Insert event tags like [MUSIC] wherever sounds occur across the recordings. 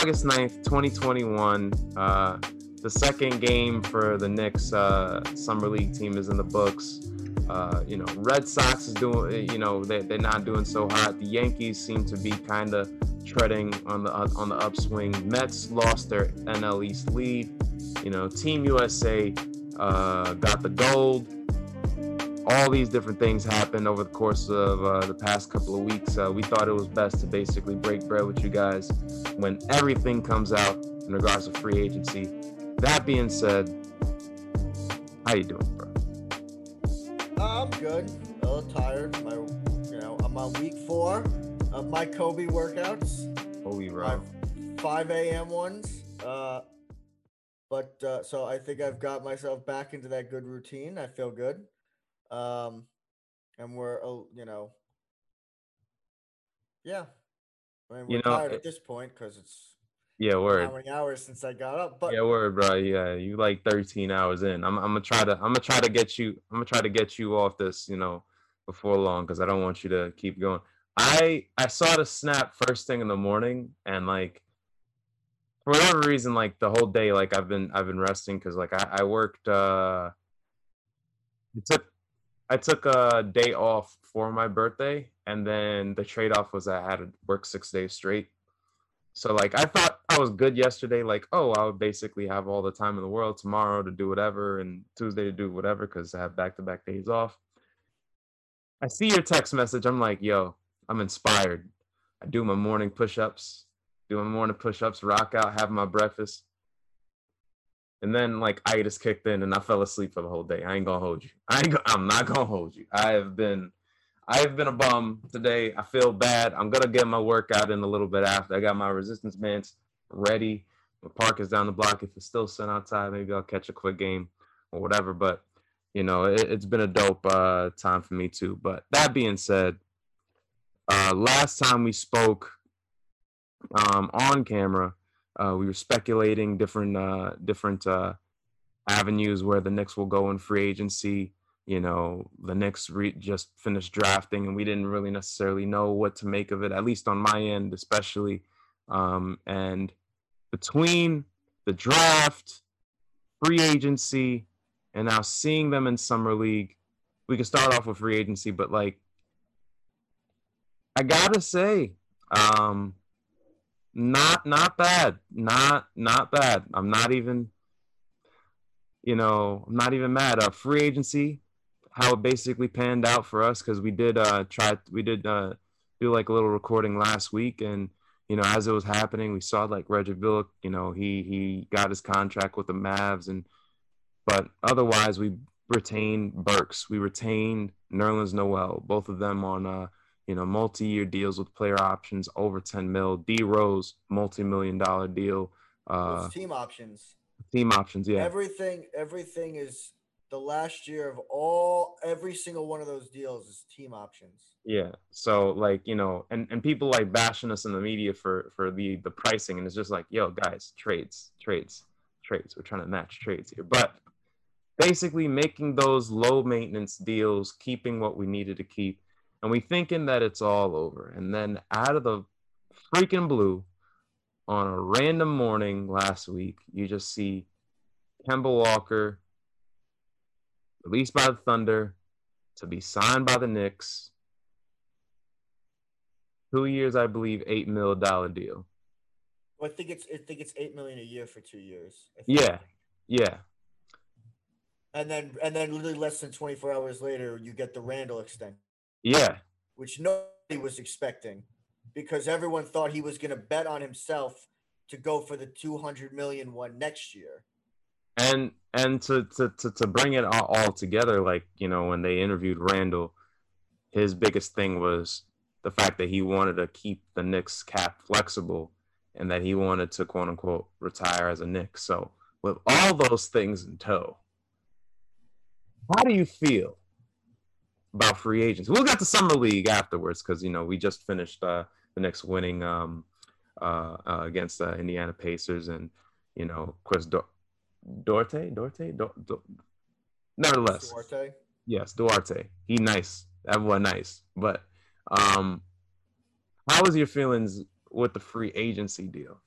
August 9th, 2021. Uh, the second game for the Knicks uh, summer league team is in the books. Uh, you know, Red Sox is doing. You know, they, they're not doing so hot. The Yankees seem to be kind of treading on the on the upswing. Mets lost their NL East lead. You know, Team USA uh, got the gold. All these different things happened over the course of uh, the past couple of weeks. Uh, we thought it was best to basically break bread with you guys when everything comes out in regards to free agency. That being said, how you doing, bro? I'm good. A little tired. My, you know, I'm on week four of my Kobe workouts. Kobe, bro. 5 a.m. ones. Uh, but uh, so I think I've got myself back into that good routine. I feel good. Um, and we're, uh, you know, yeah. I mean, we're You know, tired at this point because it's Yeah, word. how many hours since I got up. But Yeah, word, bro. Yeah, you like 13 hours in. I'm, I'm gonna try to, I'm gonna try to get you, I'm gonna try to get you off this, you know, before long, because I don't want you to keep going. I, I saw the snap first thing in the morning, and like, for whatever reason, like the whole day, like I've been, I've been resting, because like I, I worked, uh, I took, I took a day off for my birthday, and then the trade off was I had to work six days straight. So like I thought I was good yesterday. Like oh, I would basically have all the time in the world tomorrow to do whatever, and Tuesday to do whatever because I have back to back days off. I see your text message. I'm like, yo, I'm inspired. I do my morning push ups, do my morning push ups, rock out, have my breakfast. And then like itis kicked in and I fell asleep for the whole day. I ain't gonna hold you. I ain't go- I'm not gonna hold you. I have been I have been a bum today. I feel bad. I'm gonna get my workout in a little bit after. I got my resistance bands ready. My park is down the block. If it's still sun outside, maybe I'll catch a quick game or whatever. But you know, it, it's been a dope uh, time for me too. But that being said, uh, last time we spoke um, on camera, uh, we were speculating different uh, different uh, avenues where the Knicks will go in free agency. You know, the Knicks re- just finished drafting, and we didn't really necessarily know what to make of it, at least on my end, especially. Um, and between the draft, free agency, and now seeing them in summer league, we can start off with free agency, but like, I gotta say, um, not not bad, not not bad. I'm not even, you know, I'm not even mad. Uh, free agency, how it basically panned out for us because we did uh try we did uh do like a little recording last week and you know as it was happening we saw like Reggie Bullock, you know he he got his contract with the Mavs and but otherwise we retained Burks, we retained Nerlens Noel, both of them on uh you know multi-year deals with player options over 10 mil. D Rose multi-million dollar deal. Uh, it's team options. team options, yeah. Everything, everything is the last year of all every single one of those deals is team options. Yeah. So like, you know, and, and people like bashing us in the media for for the the pricing and it's just like, yo, guys, trades, trades, trades. We're trying to match trades here. But basically making those low maintenance deals, keeping what we needed to keep, and we thinking that it's all over. And then out of the freaking blue, on a random morning last week, you just see Kemba Walker released by the Thunder to be signed by the Knicks two years, I believe, eight mil dollar deal. Well, I think it's I think it's eight million a year for two years. Yeah, yeah, and then and then literally less than twenty four hours later, you get the Randle extension, yeah, which nobody was expecting, because everyone thought he was going to bet on himself to go for the 200 million one next year. and and to to to, to bring it all, all together, like you know, when they interviewed Randle, his biggest thing was the fact that he wanted to keep the Knicks cap flexible, and that he wanted to quote unquote retire as a Knick. So with all those things in tow, how do you feel about free agents? We'll get to summer league afterwards because you know we just finished uh, the Knicks winning um, uh, uh, against the Indiana Pacers, and you know Chris Do- Dorte, Dorte, Du- Du- nevertheless, Duarte. yes, Duarte. He nice, everyone nice, but um, how was your feelings with the free agency deal?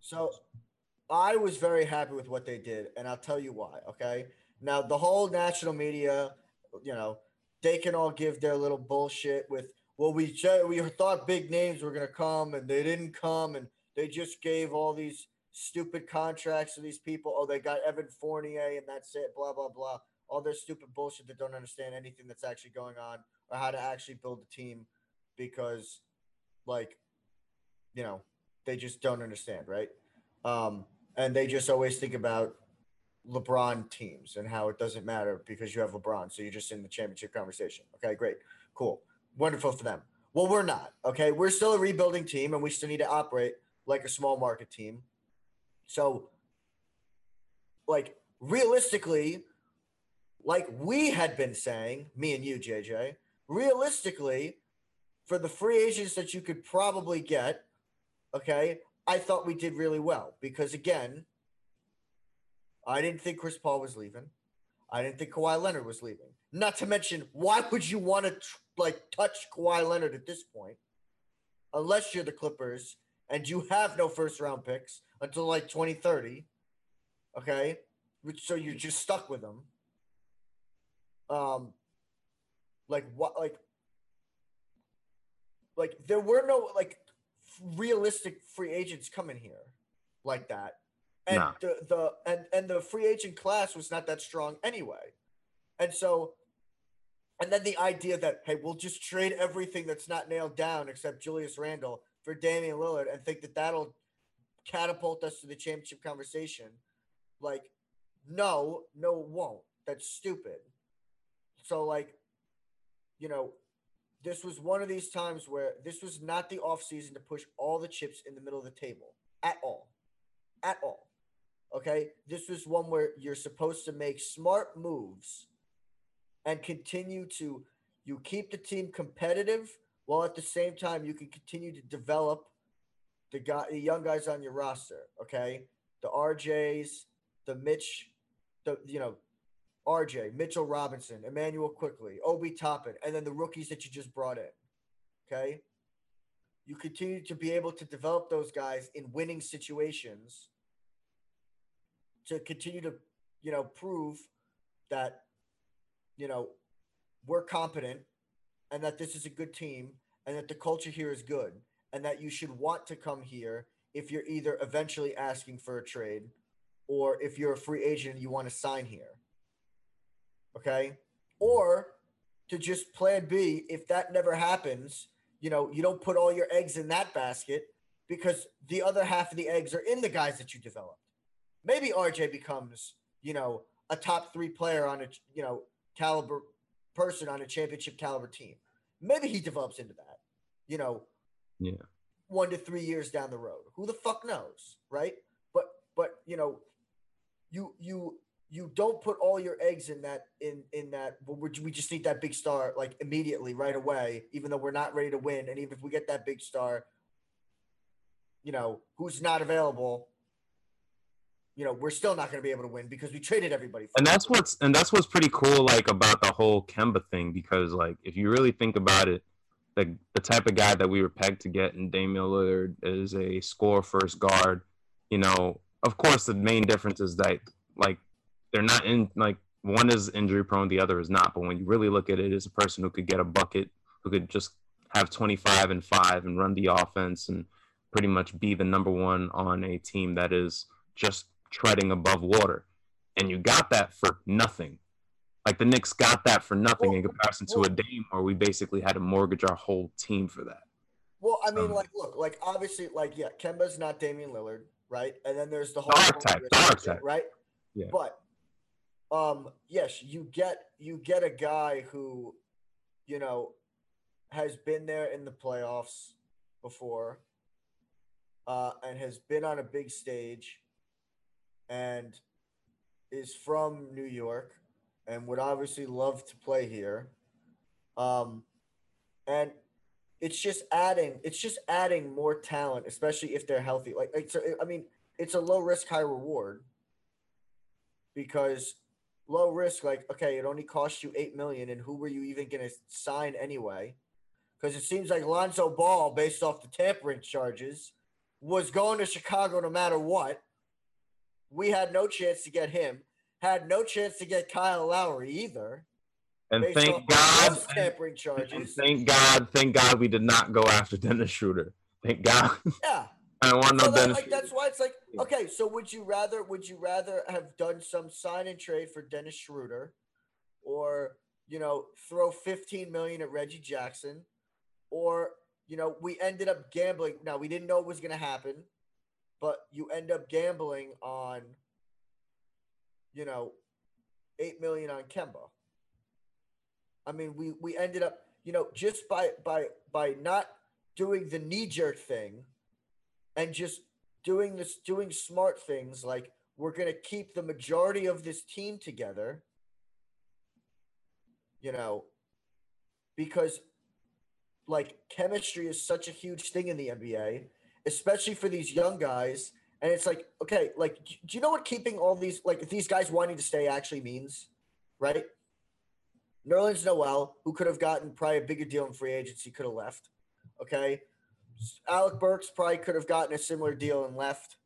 So I was very happy with what they did, and I'll tell you why. Okay. Now the whole national media, you know, they can all give their little bullshit with, well, we we thought big names were gonna come and they didn't come, and they just gave all these stupid contracts to these people. Oh, they got Evan Fournier and that's it. Blah blah blah. All their stupid bullshit that don't understand anything that's actually going on or how to actually build a team because, like, you know, they just don't understand, right? Um, and they just always think about LeBron teams and how it doesn't matter because you have LeBron, so you're just in the championship conversation. Okay, great, cool, wonderful for them. Well, we're not. Okay, we're still a rebuilding team, and we still need to operate like a small market team. So, like realistically, like we had been saying, me and you, JJ, realistically, for the free agents that you could probably get, okay, I thought we did really well because again, I didn't think Chris Paul was leaving. I didn't think Kawhi Leonard was leaving. Not to mention, why would you want to like touch Kawhi Leonard at this point, unless you're the Clippers and you have no first round picks until like 2030? Okay, so you're just stuck with them. Um, like what? Like, like there were no like realistic free agents coming here like that and nah. the, the and and the free agent class was not that strong anyway and so and then the idea that hey we'll just trade everything that's not nailed down except julius randle for damian lillard and think that that'll catapult us to the championship conversation like no no it won't that's stupid so like you know this was one of these times where this was not the offseason to push all the chips in the middle of the table at all. At all. Okay? This was one where you're supposed to make smart moves and continue to you keep the team competitive while at the same time you can continue to develop the guy the young guys on your roster, okay? The RJs, the Mitch, the you know, RJ, Mitchell Robinson, Immanuel Quickley, Obi Toppin, and then the rookies that you just brought in. Okay. You continue to be able to develop those guys in winning situations to continue to, you know, prove that, you know, we're competent and that this is a good team and that the culture here is good and that you should want to come here if you're either eventually asking for a trade or if you're a free agent and you want to sign here okay? Or to just plan B, if that never happens, you know, you don't put all your eggs in that basket because the other half of the eggs are in the guys that you developed. Maybe RJ becomes, you know, a top three player on a, you know, caliber person on a championship caliber team. Maybe he develops into that, you know, yeah, one to three years down the road. Who the fuck knows, right? But, but, you know, you, you, you don't put all your eggs in that in in that we just need that big star like immediately right away even though we're not ready to win and even if we get that big star you know who's not available you know we're still not going to be able to win because we traded everybody and that's what's and that's what's pretty cool like about the whole kemba thing because like if you really think about it the, the type of guy that we were pegged to get in Damian Lillard is a score first guard you know of course the main difference is that like they're not in like one is injury prone, the other is not. But when you really look at it, it's a person who could get a bucket, who could just have 25 and five and run the offense and pretty much be the number one on a team that is just treading above water. And you got that for nothing. Like the Knicks got that for nothing well, in comparison well, to a Dame where we basically had to mortgage our whole team for that. Well, I mean, um, like, look, like obviously, like, yeah, Kemba's not Damian Lillard, right? And then there's the whole archetype, the archetype, right? Yeah. But um, yes, you get you get a guy who, you know, has been there in the playoffs before, uh, and has been on a big stage, and is from New York, and would obviously love to play here, um, and it's just adding it's just adding more talent, especially if they're healthy. Like, like so, I mean, it's a low risk, high reward because low risk, like, okay, it only cost you eight million, and who were you even gonna sign anyway? Because it seems like Lonzo Ball, based off the tampering charges, was going to Chicago no matter what. We had no chance to get him. Had no chance to get Kyle Lowry either. And thank God, tampering charges. [LAUGHS] thank God, thank God we did not go after Dennis Schroeder. Thank God. Yeah. [LAUGHS] I want so no Dennis. Like, that's why it's like, okay, so would you rather would you rather have done some sign and trade for Dennis Schroeder, or you know throw 15 million at Reggie Jackson, or you know we ended up gambling. Now we didn't know it was going to happen, but you end up gambling on, you know, eight million on Kemba. I mean, we we ended up, you know, just by by by not doing the knee jerk thing and just doing this doing smart things like we're going to keep the majority of this team together you know because like chemistry is such a huge thing in the NBA especially for these young guys and it's like okay like do you know what keeping all these like these guys wanting to stay actually means right Nerlens Noel, who could have gotten probably a bigger deal in free agency, could have left. Okay. Alec Burks probably could have gotten a similar deal and left.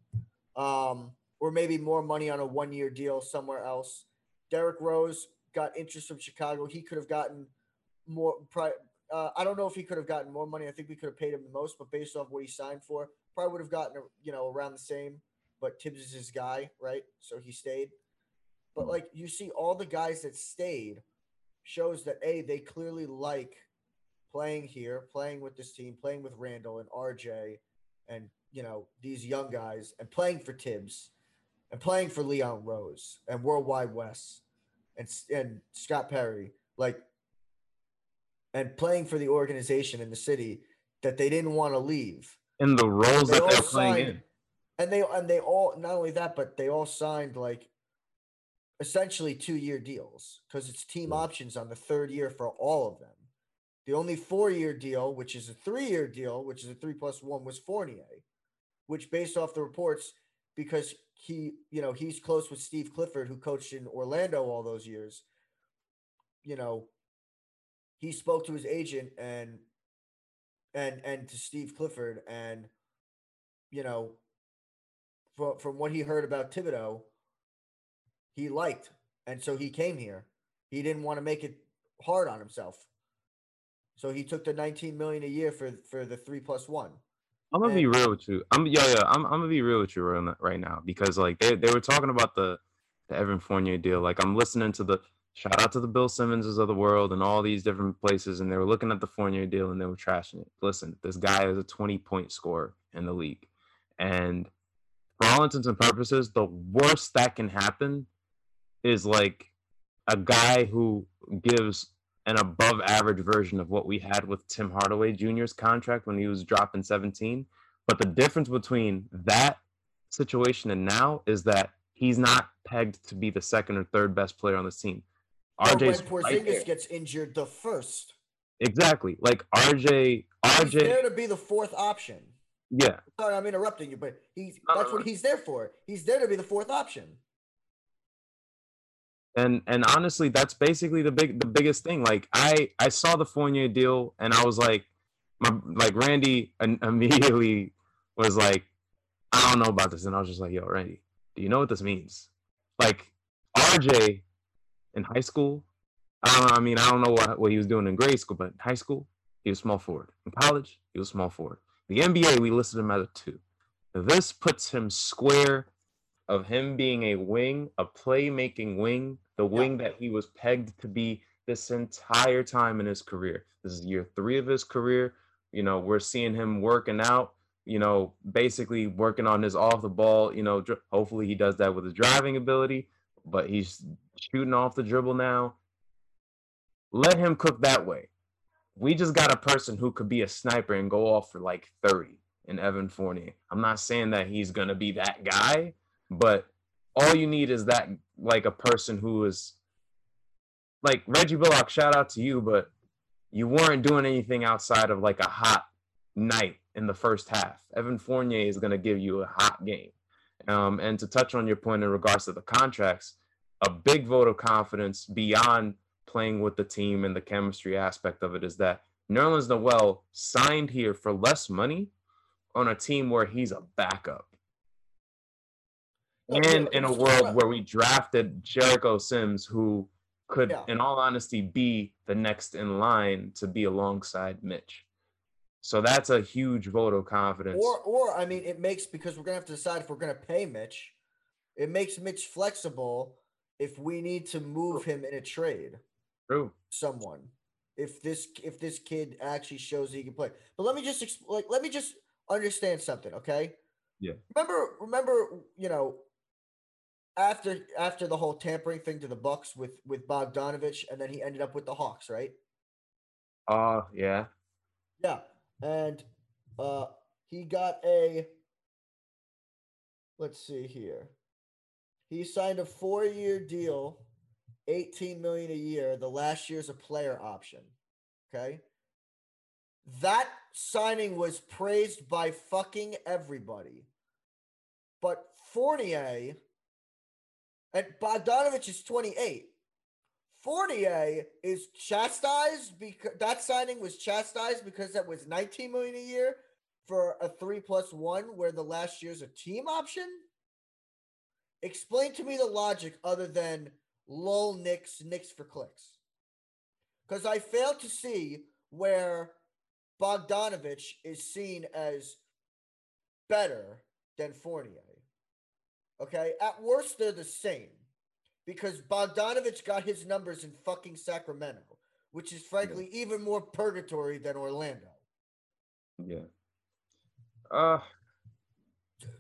Um, or maybe more money on a one year deal somewhere else. Derrick Rose got interest from Chicago. He could have gotten more. Uh, I don't know if he could have gotten more money. I think we could have paid him the most, but based off what he signed for, probably would have gotten you know around the same. But Thibs is his guy, right? So he stayed. But like you see, all the guys that stayed shows that a they clearly like playing here, playing with this team, playing with Randle and RJ, and you know these young guys, and playing for Thibs, and playing for Leon Rose and Worldwide Wes, and and Scott Perry, like, and playing for the organization in the city that they didn't want to leave. In the roles they that they're playing signed, in. And they and they all not only that, but they all signed like essentially two year deals because it's team options on the third year for all of them. The only four year deal, which is a three year deal, which is a three plus one, was Fournier, which based off the reports, because he, you know, he's close with Steve Clifford, who coached in Orlando all those years. You know, he spoke to his agent and and and to Steve Clifford, and you know, from from what he heard about Thibodeau, he liked, and so he came here. He didn't want to make it hard on himself, so he took the 19 million a year for for the three plus one. I'm gonna and, be real with you. I'm yeah yeah. I'm, I'm gonna be real with you right now because like they they were talking about the the Evan Fournier deal. Like I'm listening to the shout out to the Bill Simmonses of the world and all these different places, and they were looking at the Fournier deal and they were trashing it. Listen, this guy is a 20 point scorer in the league, and for all intents and purposes, the worst that can happen is like a guy who gives an above average version of what we had with Tim Hardaway Jr.'s contract when he was dropping 17. But the difference between that situation and now is that he's not pegged to be the second or third best player on the team. When Porzingis right gets injured, the first. Exactly. Like RJ, RJ he's there to be the fourth option. Yeah. Sorry, I'm interrupting you, but he's that's what he's there for. He's there to be the fourth option and and honestly that's basically the big the biggest thing like i i saw the fournier deal and i was like my like randy [LAUGHS] immediately was like i don't know about this and i was just like yo randy do you know what this means like rj in high school i don't i mean i don't know what, what he was doing in grade school but in high school he was small forward in college he was small forward the nba we listed him as a two this puts him square of him being a wing, a playmaking wing, the wing that he was pegged to be this entire time in his career. This is year three of his career. You know, we're seeing him working out, you know, basically working on his off the ball. You know, dr- hopefully he does that with his driving ability, but he's shooting off the dribble now. Let him cook that way. We just got a person who could be a sniper and go off for like 30 in Evan Fournier. I'm not saying that he's going to be that guy, but all you need is that like a person who is like Reggie Bullock, shout out to you, but you weren't doing anything outside of like a hot night in the first half. Evan Fournier is going to give you a hot game. Um, and to touch on your point in regards to the contracts, a big vote of confidence beyond playing with the team and the chemistry aspect of it is that Nerlens Noel signed here for less money on a team where he's a backup. And in a world where we drafted Jericho Sims, who could, yeah. in all honesty, be the next in line to be alongside Mitch. So that's a huge vote of confidence. Or, or I mean, it makes because we're gonna have to decide if we're gonna pay Mitch. It makes Mitch flexible if we need to move him in a trade. True. Someone, if this if this kid actually shows he can play. But let me just like let me just understand something, okay? Yeah. Remember, remember, you know, after after the whole tampering thing to the Bucks with with Bogdanovich, and then he ended up with the Hawks, right? Uh yeah. Yeah. And uh he got a let's see here. He signed a four-year deal, 18 million a year. The last year's a player option. Okay. That signing was praised by fucking everybody. But Fournier and Bogdanovich is 28. Fournier is chastised because that signing was chastised because that was 19 million a year for a three plus one, where the last year's a team option. Explain to me the logic other than lol Knicks, Knicks for clicks. Because I fail to see where Bogdanovich is seen as better than Fournier. Okay, at worst they're the same because Bogdanovich got his numbers in fucking Sacramento, which is frankly yeah. even more purgatory than Orlando. Yeah. Uh.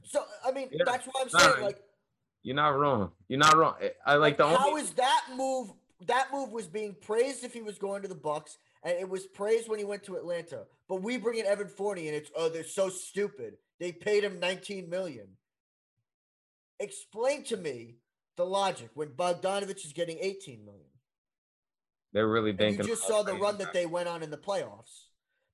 So I mean, yeah, that's what I'm saying. Like, you're not wrong. You're not wrong. I like, like the how only. is that move? That move was being praised if he was going to the Bucks, and it was praised when he went to Atlanta. But we bring in Evan Fournier, and it's oh, they're so stupid. They paid him 19 million. Explain to me the logic when Bogdanovich is getting 18 million. They're really banking. And you just saw the run that they went on in the playoffs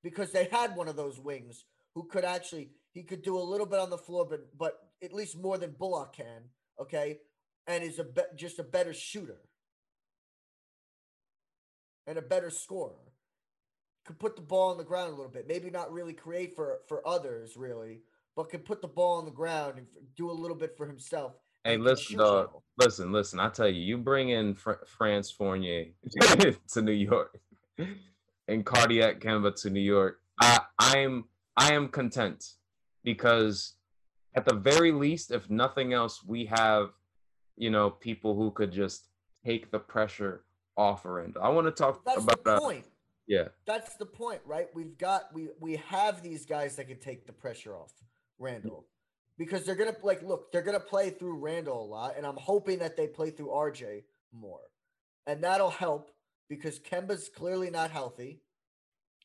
because they had one of those wings who could actually he could do a little bit on the floor, but but at least more than Bullock can. Okay, and is a be- just a better shooter and a better scorer. Could put the ball on the ground a little bit. Maybe not really create for for others really, but can put the ball on the ground and do a little bit for himself. Hey, listen, dog. Listen, listen. I tell you, you bring in Fr- Franz Fournier [LAUGHS] to New York and Cardiac Kemba to New York. I, I'm I am content because at the very least, if nothing else, we have you know people who could just take the pressure off end. I want to talk That's about the point. Yeah. That's the point, right? We've got we we have these guys that can take the pressure off. Randle because they're gonna like look, they're gonna play through Randle a lot, and I'm hoping that they play through RJ more, and that'll help because Kemba's clearly not healthy,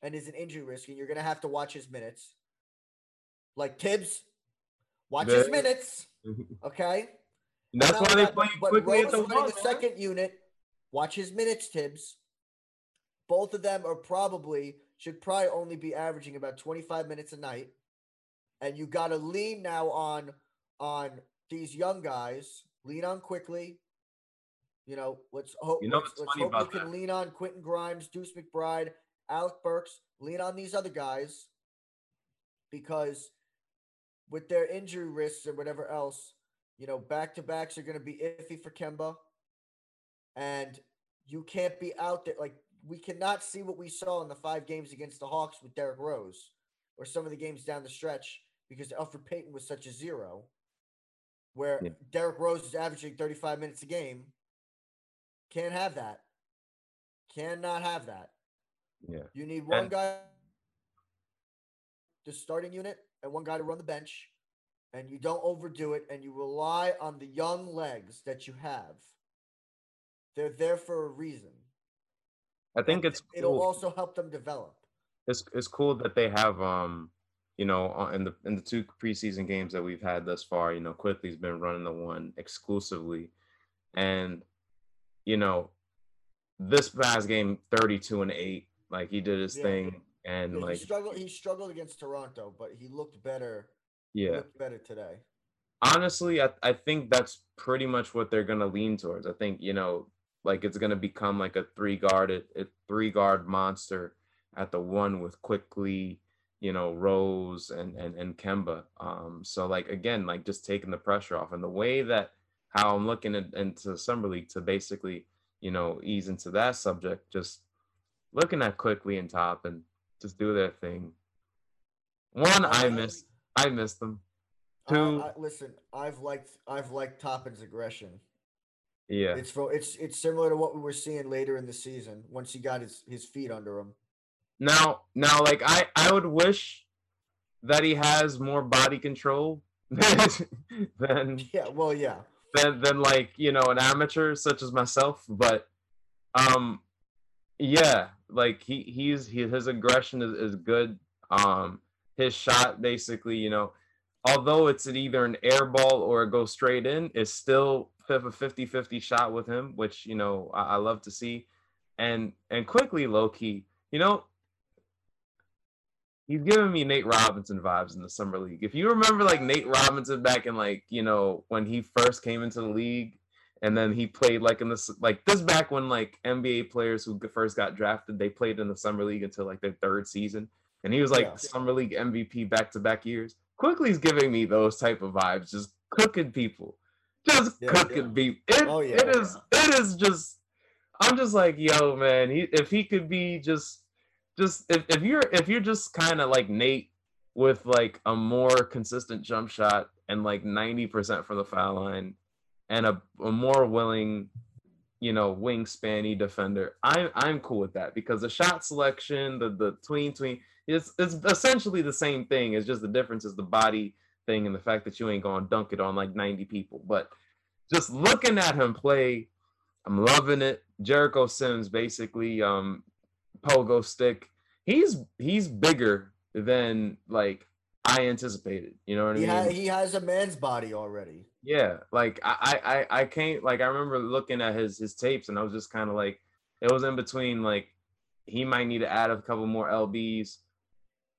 and is an injury risk, and you're gonna have to watch his minutes. Like Thibs, watch his minutes, [LAUGHS] okay? And that's why they play but Quickley Rose at the, the second unit. Watch his minutes, Thibs. Both of them are probably should probably only be averaging about 25 minutes a night and you got to lean now on on these young guys. Lean on Quickley. You know, let's hope. You know let's, let's hope we can lean on Quentin Grimes, Deuce McBride, Alec Burks. Lean on these other guys because with their injury risks and whatever else, you know, back to backs are going to be iffy for Kemba, and you can't be out there like we cannot see what we saw in the five games against the Hawks with Derrick Rose, or some of the games down the stretch because Elfrid Payton was such a zero, where yeah. Derrick Rose is averaging 35 minutes a game. Can't have that. Cannot have that. Yeah. You need one and- guy, the starting unit, and one guy to run the bench, and you don't overdo it, and you rely on the young legs that you have. They're there for a reason. I think it's it'll cool. also help them develop. It's it's cool that they have um you know, uh, in the in the two preseason games that we've had thus far, you know, Quickley's been running the one exclusively, and you know, this past game, thirty-two and eight, like he did his yeah. thing, and yeah, like he struggled. He struggled against Toronto, but he looked better. Yeah, looked better today. Honestly, I I think that's pretty much what they're gonna lean towards. I think you know, like it's gonna become like a three guarded, a three guard monster at the one with Quickley you know, Rose and and and Kemba. Um, so like again, like just taking the pressure off, and the way that how I'm looking at, into summer league to basically, you know, ease into that subject, just looking at Quickley and Top and just do their thing. One, I miss I miss them. Two, I, I, listen, I've liked I've liked Toppin's aggression. Yeah, it's for it's it's similar to what we were seeing later in the season once he got his his feet under him. Now, now, like I I would wish that he has more body control [LAUGHS] than yeah, well, yeah, than than like you know an amateur such as myself, but um, yeah, like he he's he, his aggression is, is good. Um, his shot basically, you know, although it's an either an air ball or it goes straight in, it's still a 50-50 shot with him, which you know I, I love to see. And and Quickley, low key, you know, he's giving me Nate Robinson vibes in the summer league. If you remember like Nate Robinson back in like, you know, when he first came into the league and then he played like in this like this back when like NBA players who first got drafted, they played in the summer league until like their third season. And he was like yeah. summer league MVP back to back years. Quickley's giving me those type of vibes, just cooking people, just yeah, cooking yeah. people. It, oh, yeah, it is it is just. I'm just like, yo, man. He if he could be just, just if, if you're if you're just kind of like Nate with like a more consistent jump shot and like 90% from the foul line and a, a more willing you know wingspanny defender i'm i'm cool with that because the shot selection the the tween tween it's it's essentially the same thing. It's just the difference is the body thing and the fact that you ain't gonna dunk it on like 90 people. But just looking at him play, I'm loving it. Jericho Sims basically um pogo stick. He's he's bigger than like I anticipated. You know what I he mean? Ha- he has a man's body already. Yeah, like I I I can't like I remember looking at his his tapes and I was just kind of like it was in between like he might need to add a couple more lbs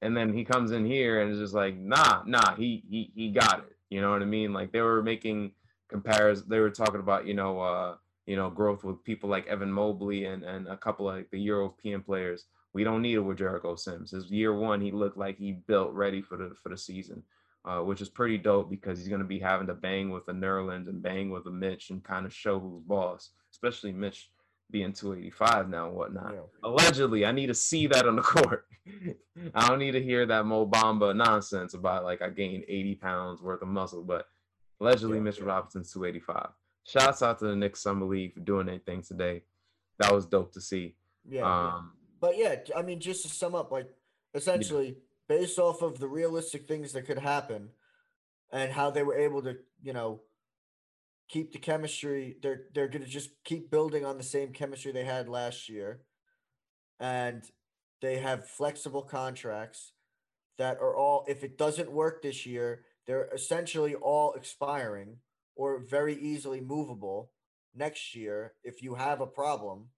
and then he comes in here and is just like, nah, nah, he he he got it. You know what I mean? Like they were making comparisons. They were talking about you know uh you know growth with people like Evan Mobley and and a couple of like the European players. We don't need it with Jericho Sims. His year one, he looked like he built ready for the for the season, uh, which is pretty dope because he's gonna be having to bang with the Nerlens and bang with a Mitch and kind of show who's boss, especially Mitch being 285 now and whatnot. Yeah. Allegedly, I need to see that on the [LAUGHS] court. I don't need to hear that Mo Bamba nonsense about like I gained 80 pounds worth of muscle, but allegedly, yeah, Mr. Yeah. Robinson's 285. Shouts out to the Knicks Summer League for doing their thing today. That was dope to see. Yeah. Um, but yeah, I mean, just to sum up, like essentially, based off of the realistic things that could happen and how they were able to, you know, keep the chemistry. They're they're going to just keep building on the same chemistry they had last year, and they have flexible contracts that are all. If it doesn't work this year, they're essentially all expiring or very easily movable next year. If you have a problem,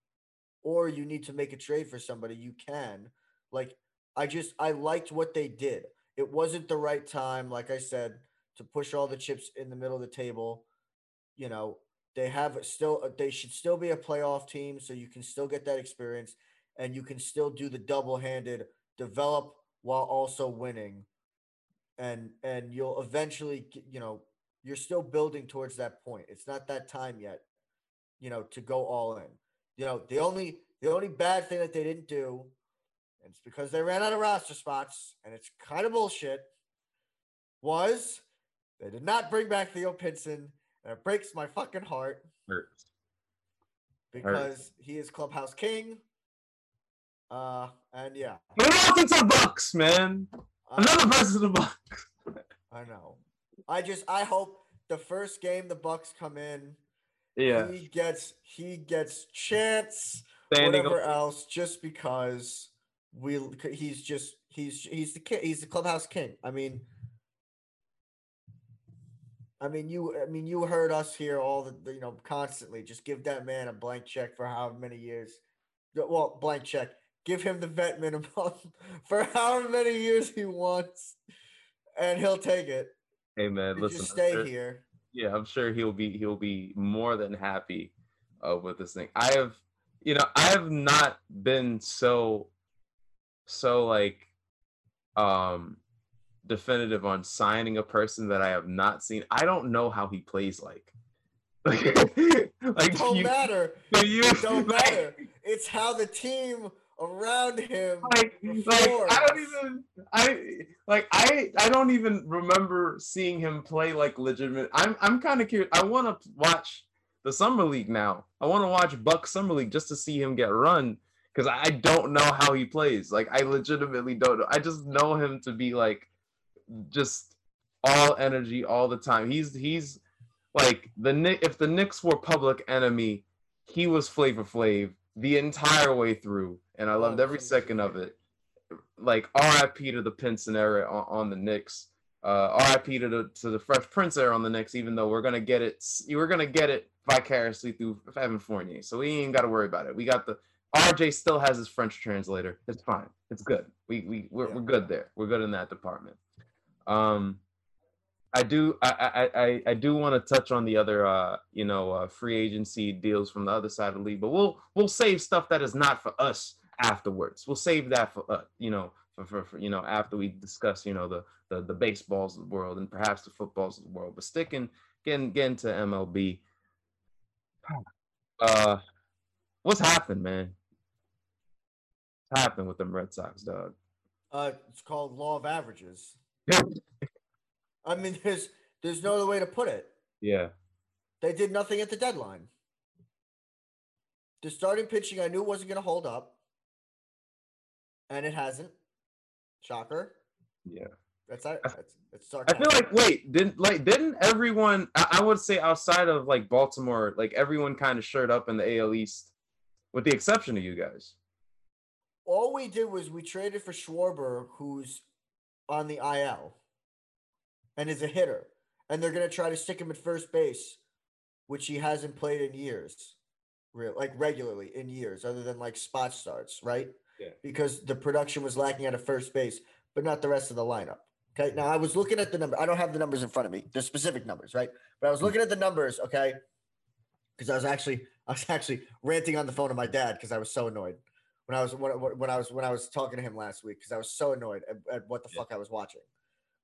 or you need to make a trade for somebody, you can. Like I just I liked what they did. It wasn't the right time, like I said, to push all the chips in the middle of the table you know, they have still uh, they should still be a playoff team so you can still get that experience and you can still do the double-handed develop while also winning and and you'll eventually you know you're still building towards that point it's not that time yet you know to go all in you know the only the only bad thing that they didn't do and it's because they ran out of roster spots and it's kind of bullshit was they did not bring back Theo Pinson and it breaks my fucking heart. Hurts. Because Hurts. he is clubhouse king. Uh, and yeah. Welcome to the Bucks, man. Uh, Another person to the Bucks. I know. I just I hope the first game the Bucks come in. Yeah. He gets he gets chance Standing whatever up. else just because we he's just he's he's the kid he's the clubhouse king. I mean I mean, you. I mean, you heard us here all the, you know, constantly. Just give that man a blank check for however many years. Well, blank check. Give him the vet minimum [LAUGHS] for however many years he wants, and he'll take it. Hey man, listen. Stay sure, here. Yeah, I'm sure he'll be he'll be more than happy uh, with this thing. I have, you know, I have not been so, so like um definitive on signing a person that I have not seen. I don't know how he plays like. [LAUGHS] like, it don't you, matter. [LAUGHS] You, it don't [LAUGHS] like, matter. It's how the team around him. Like, like I don't even I like I I don't even remember seeing him play like legitimate. I'm I'm kind of curious. I want to watch the summer league now. I want to watch Buck summer league just to see him get run because I don't know how he plays. Like I legitimately don't know. I just know him to be like just all energy all the time. He's he's like the Nick. If the Knicks were Public Enemy, he was Flavor Flav the entire way through, and I loved every second of it. Like R.I.P. to the Pinson era on, on the Knicks. Uh, R.I.P. to the to the Fresh Prince era on the Knicks. Even though we're gonna get it, we're gonna get it vicariously through Evan Fournier, so we ain't got to worry about it. We got the RJ still has his French translator. It's fine. It's good. We we we're, yeah. we're good there. We're good in that department. Um, I do I I I, do want to touch on the other uh you know uh, free agency deals from the other side of the league, but we'll we'll save stuff that is not for us afterwards. We'll save that for uh, you know for, for, for, you know after we discuss you know the, the the baseballs of the world and perhaps the footballs of the world. But sticking getting getting to MLB, uh, what's happened, man? What's happened with them Red Sox, dog? Uh, it's called law of averages. [LAUGHS] I mean, there's there's no other way to put it. Yeah. They did nothing at the deadline. The starting pitching I knew wasn't going to hold up, and it hasn't. Shocker. Yeah. That's that's, that's I feel like wait, didn't like didn't everyone? I, I would say outside of like Baltimore, like everyone kind of showed up in the AL East, with the exception of you guys. All we did was we traded for Schwarber, who's on the IL and is a hitter. And they're going to try to stick him at first base, which he hasn't played in years, real like regularly in years, other than like spot starts, right? Yeah. Because the production was lacking at a first base, but not the rest of the lineup. Okay. Now I was looking at the number. I don't have the numbers in front of me, the specific numbers, right? But I was hmm. looking at the numbers, okay, because I was actually [LAUGHS] I was actually ranting on the phone to my dad because I was so annoyed when I was when, when I was when I was talking to him last week because I was so annoyed at, at what the yeah. fuck I was watching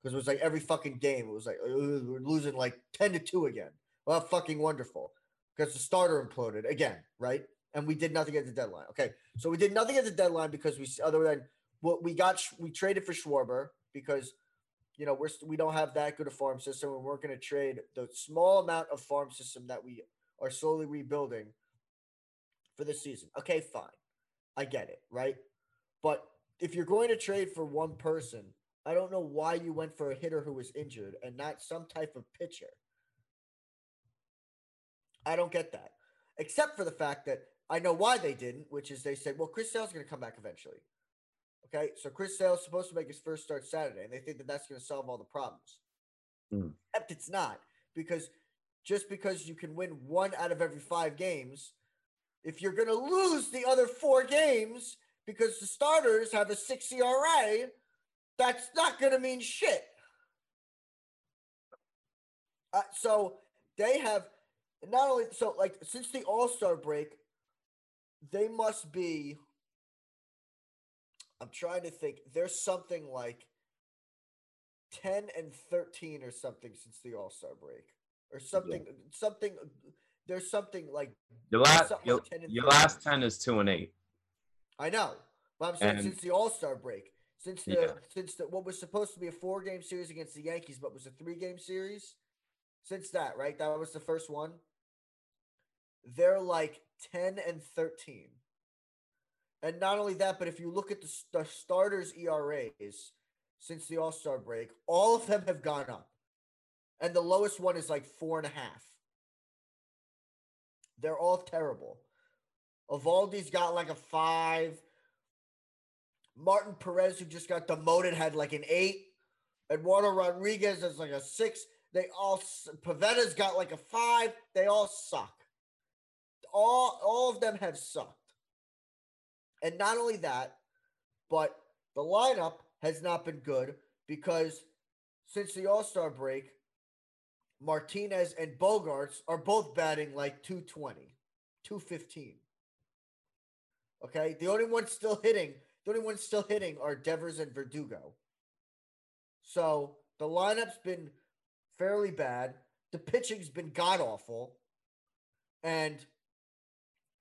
because it was like every fucking game it was like uh, we're losing like 10 to 2 again. Well fucking wonderful. Because the starter imploded again right? And we did nothing at the deadline. Okay so we did nothing at the deadline because we other than what we got we traded for Schwarber because you know we're we don't have that good a farm system and we're going to trade the small amount of farm system that we are slowly rebuilding for the season. Okay fine. I get it right? But if you're going to trade for one person I don't know why you went for a hitter who was injured and not some type of pitcher. I don't get that. Except for the fact that I know why they didn't, which is they said, well, Chris Sale's going to come back eventually. Okay, so Chris Sale's supposed to make his first start Saturday, and they think that that's going to solve all the problems. Mm. Except it's not, because just because you can win one out of every five games, if you're going to lose the other four games because the starters have a six ERA, that's not going to mean shit. Uh, so they have not only so like since the All Star break, they must be. I'm trying to think. There's something like ten and thirteen or something since the All Star break, or something. Yeah. Something. There's something like your last. Your, like your last ten is two and eight. I know, but I'm saying and, since the All Star break, since the yeah. since the what was supposed to be a four game series against the Yankees, but was a three game series. Since that, right? That was the first one. They're like ten and thirteen, and not only that, but if you look at the, the starters' ERAs since the All Star break, all of them have gone up, and the lowest one is like four and a half. They're all terrible. Eovaldi's got like a five. Martin Perez, who just got demoted, had like an eight. Eduardo Rodriguez has like a six. They all Pivetta's got like a five. They all suck. All all of them have sucked. And not only that, but the lineup has not been good because since the All Star break, Martinez and Bogaerts are both batting like 220, 215. Okay. The only one still hitting the only ones still hitting are Devers and Verdugo. So the lineup's been fairly bad. The pitching's been god awful. And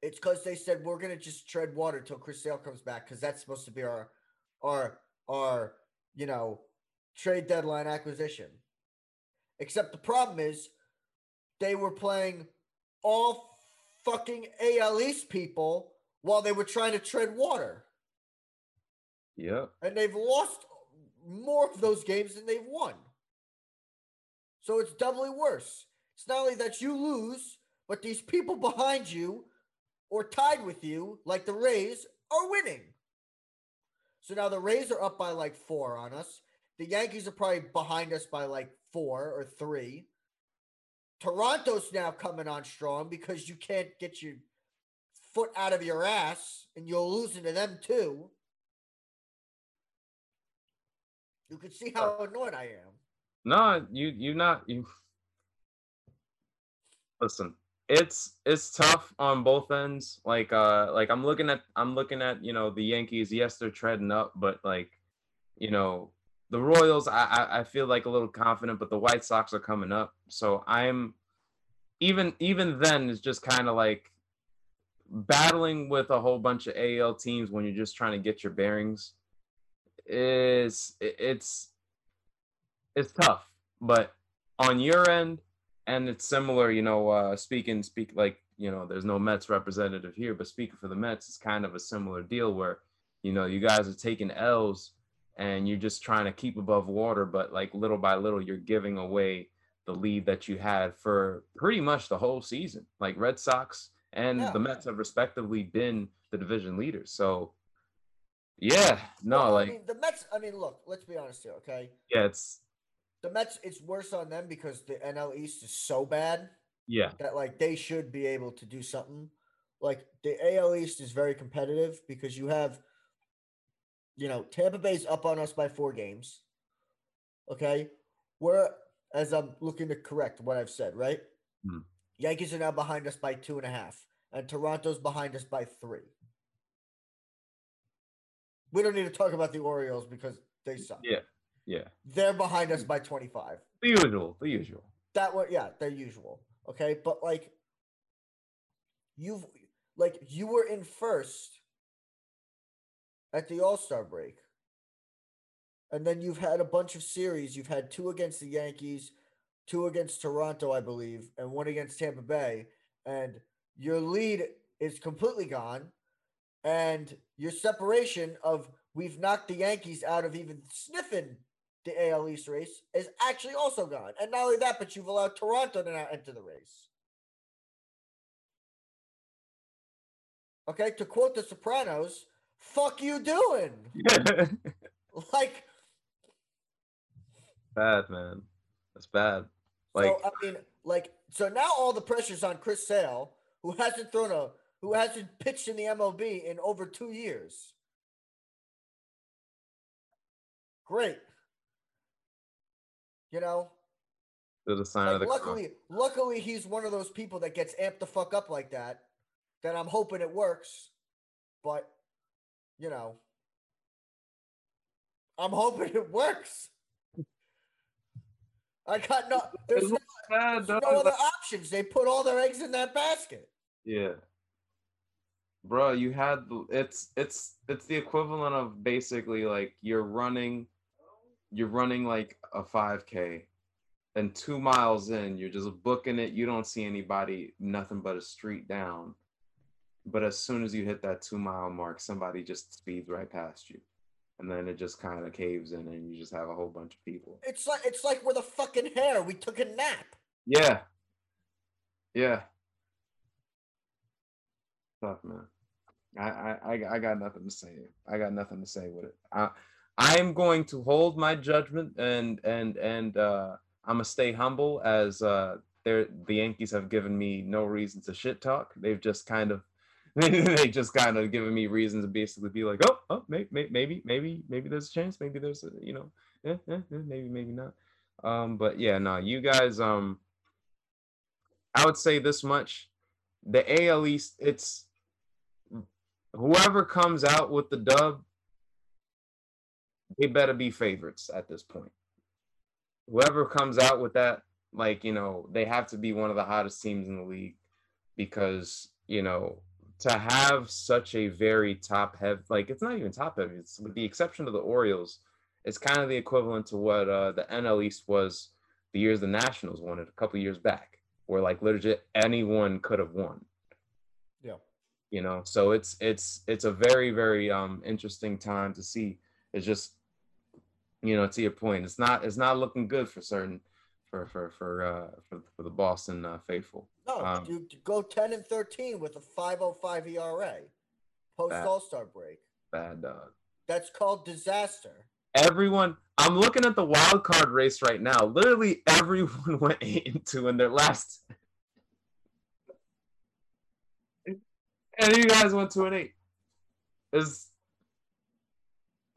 it's because they said we're gonna just tread water till Chris Sale comes back because that's supposed to be our our our you know trade deadline acquisition. Except the problem is they were playing all fucking AL East people while they were trying to tread water. Yeah. And they've lost more of those games than they've won. So it's doubly worse. It's not only that you lose, but these people behind you or tied with you, like the Rays, are winning. So now the Rays are up by like four on us. The Yankees are probably behind us by like four or three. Toronto's now coming on strong because you can't get your foot out of your ass and you're losing to them too. You can see how annoyed I am. No, you you not you. Listen, it's it's tough on both ends. Like uh, like I'm looking at I'm looking at you know the Yankees. Yes, they're treading up, but like, you know, the Royals. I I, I feel like a little confident, but the White Sox are coming up. So I'm even even then it's just kind of like battling with a whole bunch of AL teams when you're just trying to get your bearings is it's it's tough. But on your end, and it's similar, you know, uh speaking speak like, you know, there's no Mets representative here, but speaking for the Mets, it's kind of a similar deal where, you know, you guys are taking L's and you're just trying to keep above water, but like little by little you're giving away the lead that you had for pretty much the whole season. Like Red Sox and yeah. the Mets have respectively been the division leaders. So yeah, no, well, like I mean, the Mets. I mean, look, let's be honest here, okay? Yeah, it's the Mets. It's worse on them because the NL East is so bad. Yeah, that like they should be able to do something. Like the AL East is very competitive because you have, you know, Tampa Bay's up on us by four games. Okay, we're as I'm looking to correct what I've said, right? Hmm. Yankees are now behind us by two and a half, and Toronto's behind us by three. We don't need to talk about the Orioles because they suck. Yeah, yeah. They're behind us by 25. The usual, the usual. That one, yeah, the usual. Okay, but like you've like you were in first at the All Star break, and then you've had a bunch of series. You've had two against the Yankees, two against Toronto, I believe, and one against Tampa Bay, and your lead is completely gone and your separation of we've knocked the Yankees out of even sniffing the AL East race is actually also gone. And not only that, but you've allowed Toronto to now enter the race. Okay, to quote The Sopranos, "Fuck you doing?" [LAUGHS] like bad, man. That's bad. Like, so I mean, like, so now all the pressure's on Chris Sale, who hasn't thrown a who hasn't pitched in the MLB in over two years. Great. You know, to the sign like, of the luckily, luckily he's one of those people that gets amped the fuck up like that. That I'm hoping it works, but you know, I'm hoping it works. I got no. There's no, there's no other options. They put all their eggs in that basket. Yeah bro you had it's it's it's the equivalent of basically like you're running you're running like a 5k and two miles in you're just booking it you don't see anybody nothing but a street down. But as soon as you hit that two mile mark somebody just speeds right past you. And then it just kind of caves in and you just have a whole bunch of people. It's like it's like we're the fucking hare we took a nap. Yeah. Yeah. Tough man I, I I got nothing to say. I got nothing to say with it. I I'm going to hold my judgment and and and uh, I'm gonna stay humble as uh, the Yankees have given me no reason to shit talk. They've just kind of [LAUGHS] they just kind of given me reason to basically be like, oh, oh, maybe, maybe, maybe, maybe there's a chance. Maybe there's, a, you know, eh, eh, eh, maybe, maybe not. Um, but yeah, no, you guys, um, I would say this much: the AL East, it's whoever comes out with the dub, they better be favorites at this point whoever comes out with that, like you know, they have to be one of the hottest teams in the league because you know to have such a very top heavy, like it's not even top heavy. It's with the exception of the Orioles, it's kind of the equivalent to what uh, the NL East was the years the Nationals won it a couple years back, where like literally anyone could have won. You know, so it's it's it's a very very um interesting time to see. It's just, you know, to your point, it's not it's not looking good for certain for for for uh for, for the Boston uh, faithful. No, um, you go ten and thirteen with a five oh five ERA post All Star break. Bad dog. That's called disaster. Everyone, I'm looking at the wild card race right now. Literally, everyone [LAUGHS] went eight and two in their last, and you guys went two and eight. Is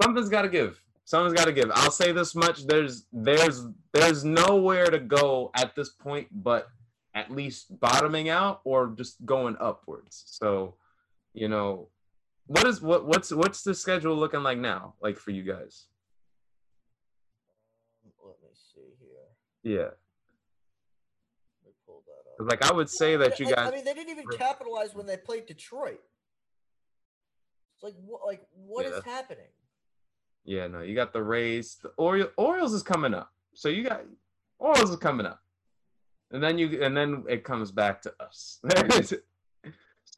something's got to give. Someone's got to give. I'll say this much: there's there's there's nowhere to go at this point, but at least bottoming out or just going upwards. So, you know, what is what what's what's the schedule looking like now, like for you guys? Let me see here. Yeah. Pull that up. Like I would say that you guys. I mean, they didn't even capitalize when they played Detroit. It's like what? Like what yeah. is happening? Yeah, no, you got the Rays. The Orioles, Orioles is coming up. So you got Orioles is coming up. And then you and then it comes back to us. [LAUGHS]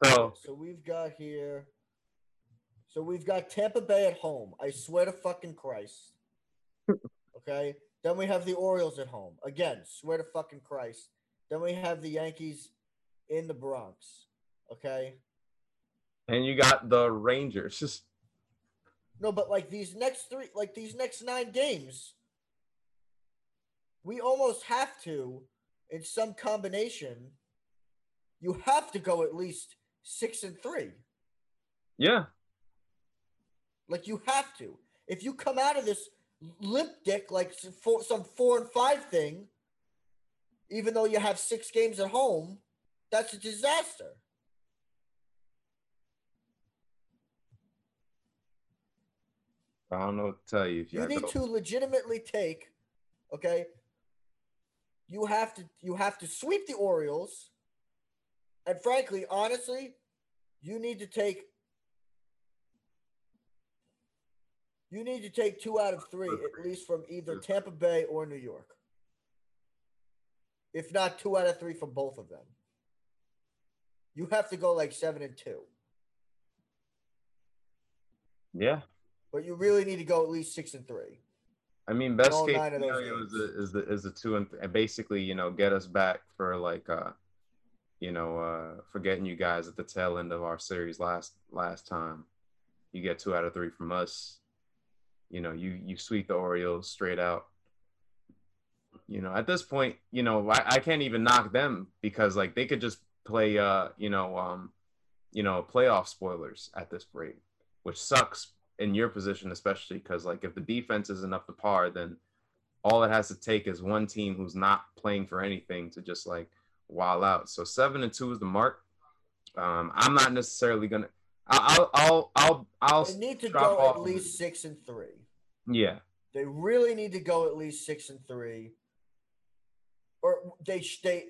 so so we've got here so we've got Tampa Bay at home. I swear to fucking Christ. [LAUGHS] Okay. Then we have the Orioles at home. Again, swear to fucking Christ. Then we have the Yankees in the Bronx. Okay. And you got the Rangers. Just [LAUGHS] No, but like these next three, like these next nine games, we almost have to, in some combination, you have to go at least six and three. Yeah. Like you have to. If you come out of this limp dick like for some four and five thing, even though you have six games at home, that's a disaster. I don't know what to tell you. you need to legitimately take, okay. You have to you have to sweep the Orioles, and frankly, honestly, you need to take you need to take two out of three at least from either Tampa Bay or New York. If not two out of three from both of them. You have to go like seven and two. Yeah, but you really need to go at least six and three. I mean, best case scenario is the, is the is the two and th- basically, you know, get us back for like, uh, you know, uh, forgetting you guys at the tail end of our series last last time. You get two out of three from us. You know, you you sweep the Orioles straight out. You know, at this point, you know, I, I can't even knock them because like they could just play, uh, you know, um, you know, playoff spoilers at this rate, which sucks in your position, especially because like if the defense isn't up to par, then all it has to take is one team who's not playing for anything to just like wild out. So seven and two is the mark. Um, I'm not necessarily gonna. I'll I'll I'll I'll. They need to go at least six and three. Yeah. They really need to go at least six and three, or they they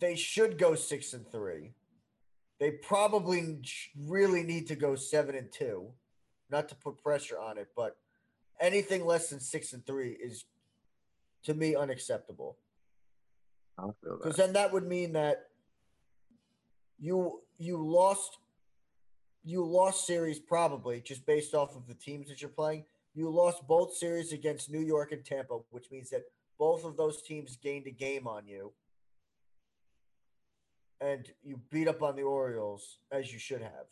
they should go six and three. They probably really need to go seven and two not to put pressure on it, but anything less than six and three is to me unacceptable. Because then that would mean that you you lost you lost series probably just based off of the teams that you're playing. You lost both series against New York and Tampa, which means that both of those teams gained a game on you. And you beat up on the Orioles as you should have.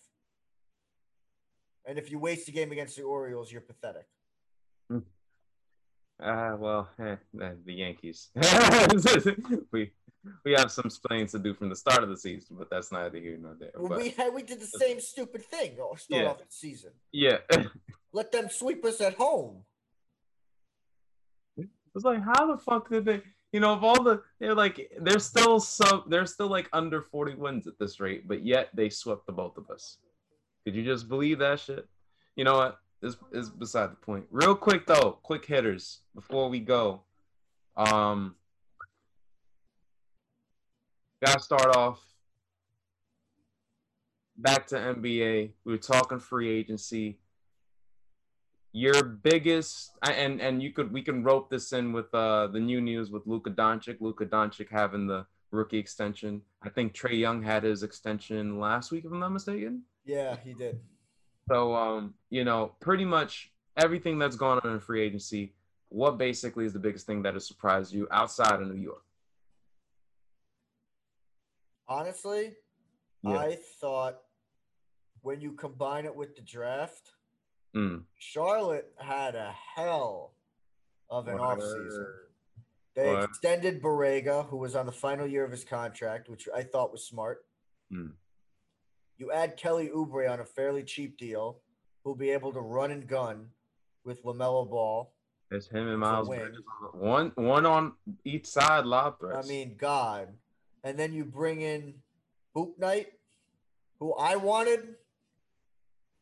And if you waste a game against the Orioles, you're pathetic. Ah, uh, well, eh, the Yankees. [LAUGHS] we we have some explaining to do from the start of the season, but that's neither here nor there. Well, we had, we did the same stupid thing. Or start yeah. off the season. Yeah. [LAUGHS] Let them sweep us at home. It's like how the fuck did they? You know, of all the they're like they're still so they're still like under forty wins at this rate, but yet they swept the both of us. Could you just believe that shit? You know what? This is beside the point. Real quick though, quick hitters before we go. Um, gotta start off back to NBA. We were talking free agency. Your biggest and and you could we can rope this in with uh the new news with Luka Doncic. Luka Doncic having the rookie extension. I think Trae Young had his extension last week, if I'm not mistaken. Yeah, he did. So um, you know, pretty much everything that's gone on in free agency. What basically is the biggest thing that has surprised you outside of New York? Honestly, yeah. I thought when you combine it with the draft, mm. Charlotte had a hell of an what? offseason. They what? extended Borrego, who was on the final year of his contract, which I thought was smart. Mm. You add Kelly Oubre on a fairly cheap deal, who'll be able to run and gun with LaMelo Ball. It's him and Miles Bridges. One one on each side lob threats. I mean, God. And then you bring in Bouknight, who I wanted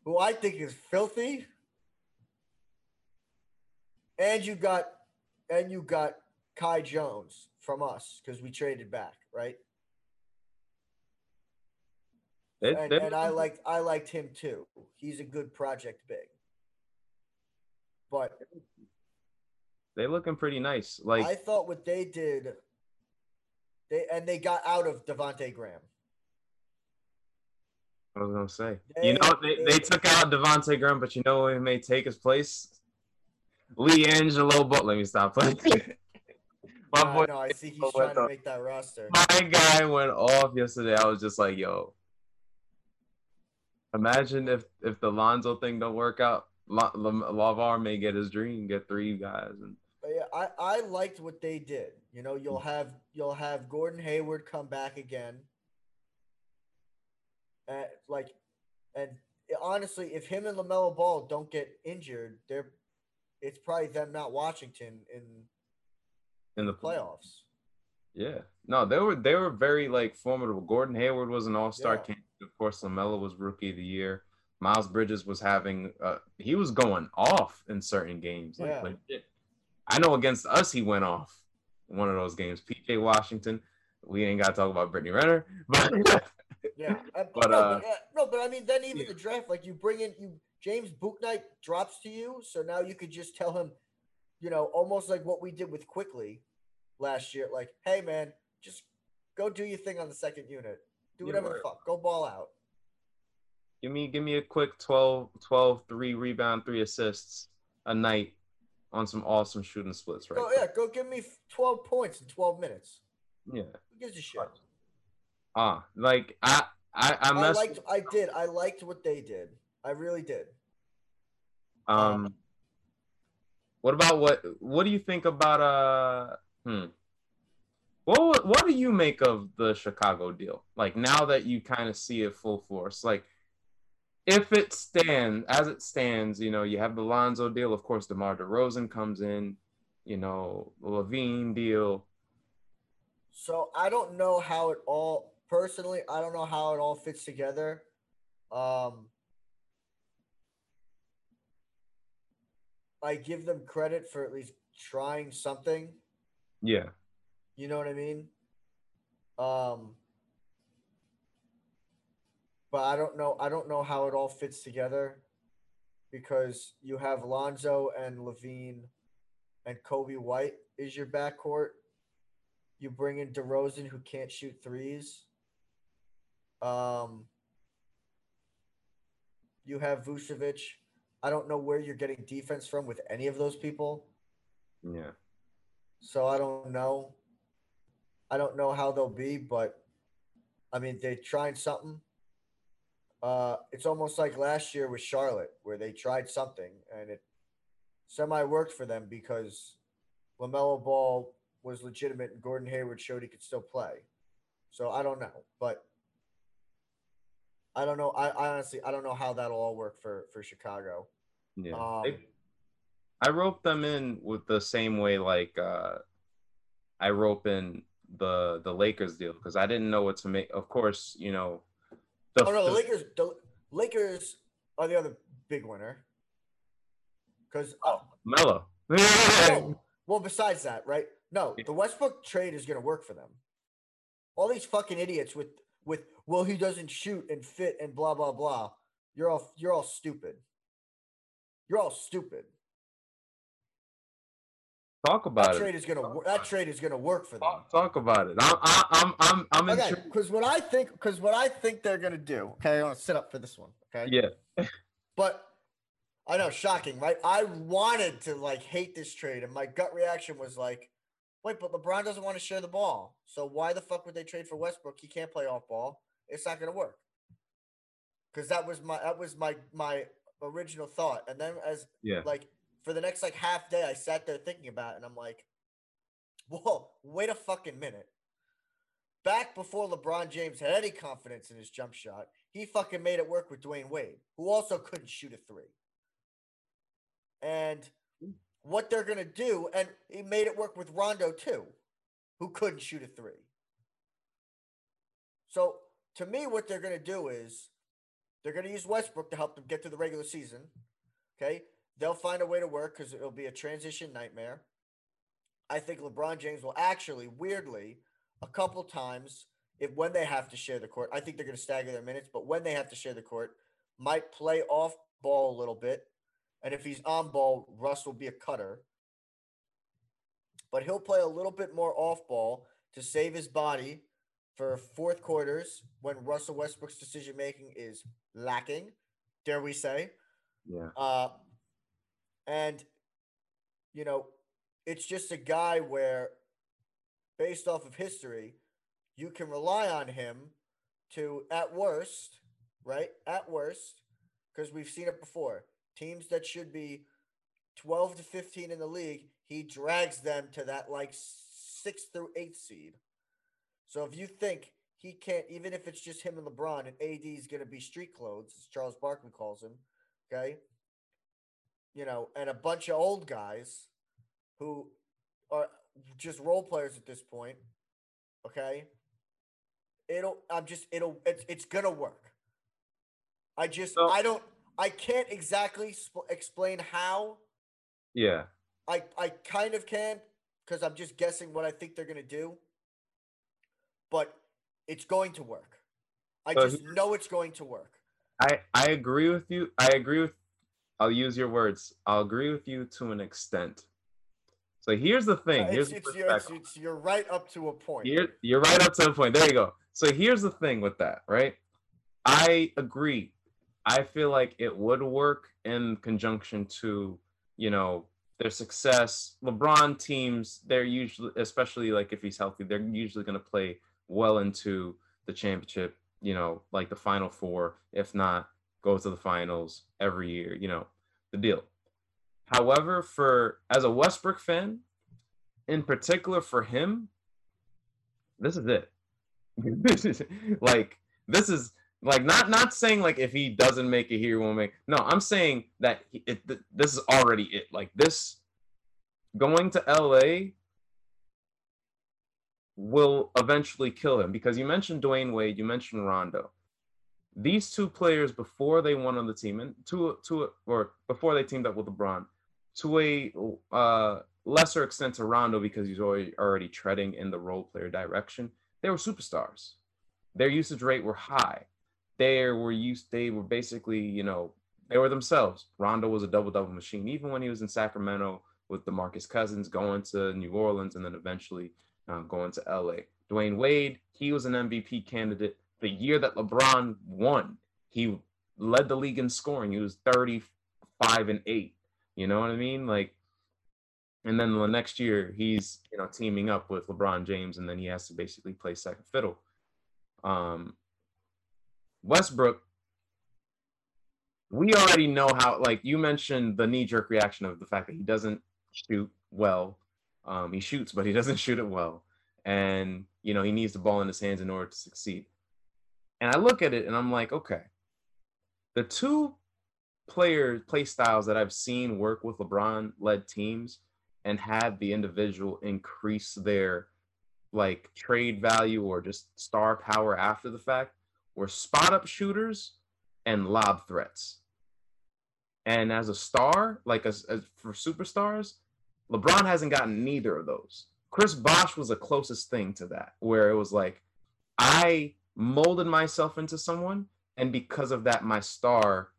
who I think is filthy. And you got and you got Kai Jones from us because we traded back, right? And, and I liked I liked him too. He's a good project big. But they looking pretty nice. Like I thought what they did they and they got out of Devonte Graham. I was gonna say. You know, they, they, they took out Devonte Graham, but you know who may take his place? LiAngelo But Let me stop playing. [LAUGHS] My boy, no, I see he's trying to make that roster. My guy went off yesterday. I was just like, yo. Imagine if if the Lonzo thing don't work out. LaVar may get his dream, get three guys, and yeah, I I liked what they did. You know, you'll mm. have you'll have Gordon Hayward come back again. Uh, like, and honestly, if him and LaMelo Ball don't get injured, they're it's probably them not Washington in in the playoffs. Yeah, no, they were they were very like formidable. Gordon Hayward was an All Star yeah. candidate. Of course, LaMelo was Rookie of the Year. Miles Bridges was having uh, he was going off in certain games. Like, yeah. I know against us he went off one of those games. PJ Washington. We ain't got to talk about Brittany Renner, [LAUGHS] but yeah, [LAUGHS] but, no, uh, but, uh, no, but I mean, then even yeah. the draft, like you bring in you James Bouknight drops to you, so now you could just tell him, you know, almost like what we did with Quickley last year, like, hey man, just go do your thing on the second unit, do whatever the fuck, go ball out. Give me, give me a quick 12, 12, three rebound, three assists a night on some awesome shooting splits, right? Oh yeah, go give me 12 points in 12 minutes. Yeah. Who gives a shit? Ah, like I I I, I liked I did. I liked what they did. I really did. Um what about what what do you think about uh hmm what what do you make of the Chicago deal? Like now that you kind of see it full force, like if it stands as it stands, you know, you have the Lonzo deal. Of course, DeMar DeRozan comes in. You know, LaVine deal. So I don't know how it all personally, I don't know how it all fits together. Um, I give them credit for at least trying something. Yeah. You know what I mean? Um, but I don't know. I don't know how it all fits together because you have Lonzo and LaVine and Coby White is your backcourt. You bring in DeRozan who can't shoot threes. Um, you have Vucevic. I don't know where you're getting defense from with any of those people. Yeah. So I don't know. I don't know how they'll be, but I mean they tried something. Uh, it's almost like last year with Charlotte, where they tried something and it semi worked for them because LaMelo Ball was legitimate and Gordon Hayward showed he could still play. So I don't know, but I don't know. I, I, honestly I don't know how that'll all work for for Chicago. Yeah. Um, I rope them in with the same way like uh I rope in the the Lakers deal because I didn't know what to make. Of course, you know. The, oh no, the, the Lakers. The Lakers are the other big winner. Because oh, Melo. well, [LAUGHS] well, besides that, right? No, the Westbrook trade is going to work for them. All these fucking idiots with with well he doesn't shoot and fit and blah blah blah. You're all you're all stupid. You're all stupid. Talk about that it. Trade is gonna that trade is gonna work for them. Talk, talk about it. I'm I'm I'm I'm okay. Because what I think because what I think they're gonna do. Okay, I want to sit up for this one. Okay. Yeah. [LAUGHS] but I know, shocking, right? I wanted to like hate this trade, and my gut reaction was like, wait, but LeBron doesn't want to share the ball. So why the fuck would they trade for Westbrook? He can't play off ball. It's not gonna work. Because that was my that was my my original thought. And then as yeah, like for the next like half day, I sat there thinking about it, and I'm like, whoa, wait a fucking minute. Back before LeBron James had any confidence in his jump shot, he fucking made it work with Dwyane Wade, who also couldn't shoot a three. And what they're going to do, and he made it work with Rondo too, who couldn't shoot a three. So to me, what they're going to do is they're going to use Westbrook to help them get to the regular season. Okay. They'll find a way to work because it'll be a transition nightmare. I think LeBron James will actually, weirdly, a couple times, if when they have to share the court, I think they're going to stagger their minutes, but when they have to share the court, might play off ball a little bit. And if he's on ball, Russ will be a cutter. But he'll play a little bit more off ball to save his body for fourth quarters when Russell Westbrook's decision making is lacking, dare we say. Yeah. Uh, and, you know, it's just a guy where, based off of history, you can rely on him to, at worst, right? At worst, because we've seen it before, teams that should be 12 to 15 in the league, he drags them to that like sixth through eighth seed. So if you think he can't, even if it's just him and LeBron and AD is going to be street clothes, as Charles Barkley calls him, okay? you know, and a bunch of old guys who are just role players at this point. Okay. It'll, I'm just, it'll, it's, it's gonna work. I just, so, I don't, I can't exactly sp- explain how. Yeah. I, I kind of can because I'm just guessing what I think they're gonna do. But it's going to work. I so just know it's going to work. I I agree with you. I agree with I'll use your words. I'll agree with you to an extent. So here's the thing. Uh, here's it's, the it's, it's, you're right up to a point. You're, you're right up to a point. There you go. So here's the thing with that, right? I agree. I feel like it would work in conjunction to, you know, their success. LeBron teams, they're usually, especially like if he's healthy, they're usually going to play well into the championship, you know, like the final four, if not go to the finals every year, you know, the deal. However, for as a Westbrook fan, in particular for him, this is it. [LAUGHS] like this is like not not saying like if he doesn't make it here, he won't make. No, I'm saying that he, it, this is already it. Like this, going to LA will eventually kill him because you mentioned Dwyane Wade, you mentioned Rondo these two players before they won on the team and to to or before they teamed up with LeBron to a uh, lesser extent to Rondo because he's already already treading in the role player direction. They were superstars. Their usage rate were high. They were used. They were basically you know they were themselves. Rondo was a double double machine even when he was in Sacramento with DeMarcus Cousins going to New Orleans and then eventually uh, going to LA. Dwyane Wade, he was an MVP candidate the year that LeBron won, he led the league in scoring. He was 35 and 8. You know what I mean? Like and then the next year he's, you know, teaming up with LeBron James and then he has to basically play second fiddle. Um Westbrook we already know how like you mentioned the knee jerk reaction of the fact that he doesn't shoot well. Um, he shoots, but he [LAUGHS] doesn't shoot it well. And you know, he needs the ball in his hands in order to succeed. And I look at it and I'm like, okay, the two player play styles that I've seen work with LeBron led teams and had the individual increase their like trade value or just star power after the fact were spot up shooters and lob threats. And as a star, like as, for superstars, LeBron hasn't gotten neither of those. Chris Bosh was the closest thing to that, where it was like I molded myself into someone, and because of that, my star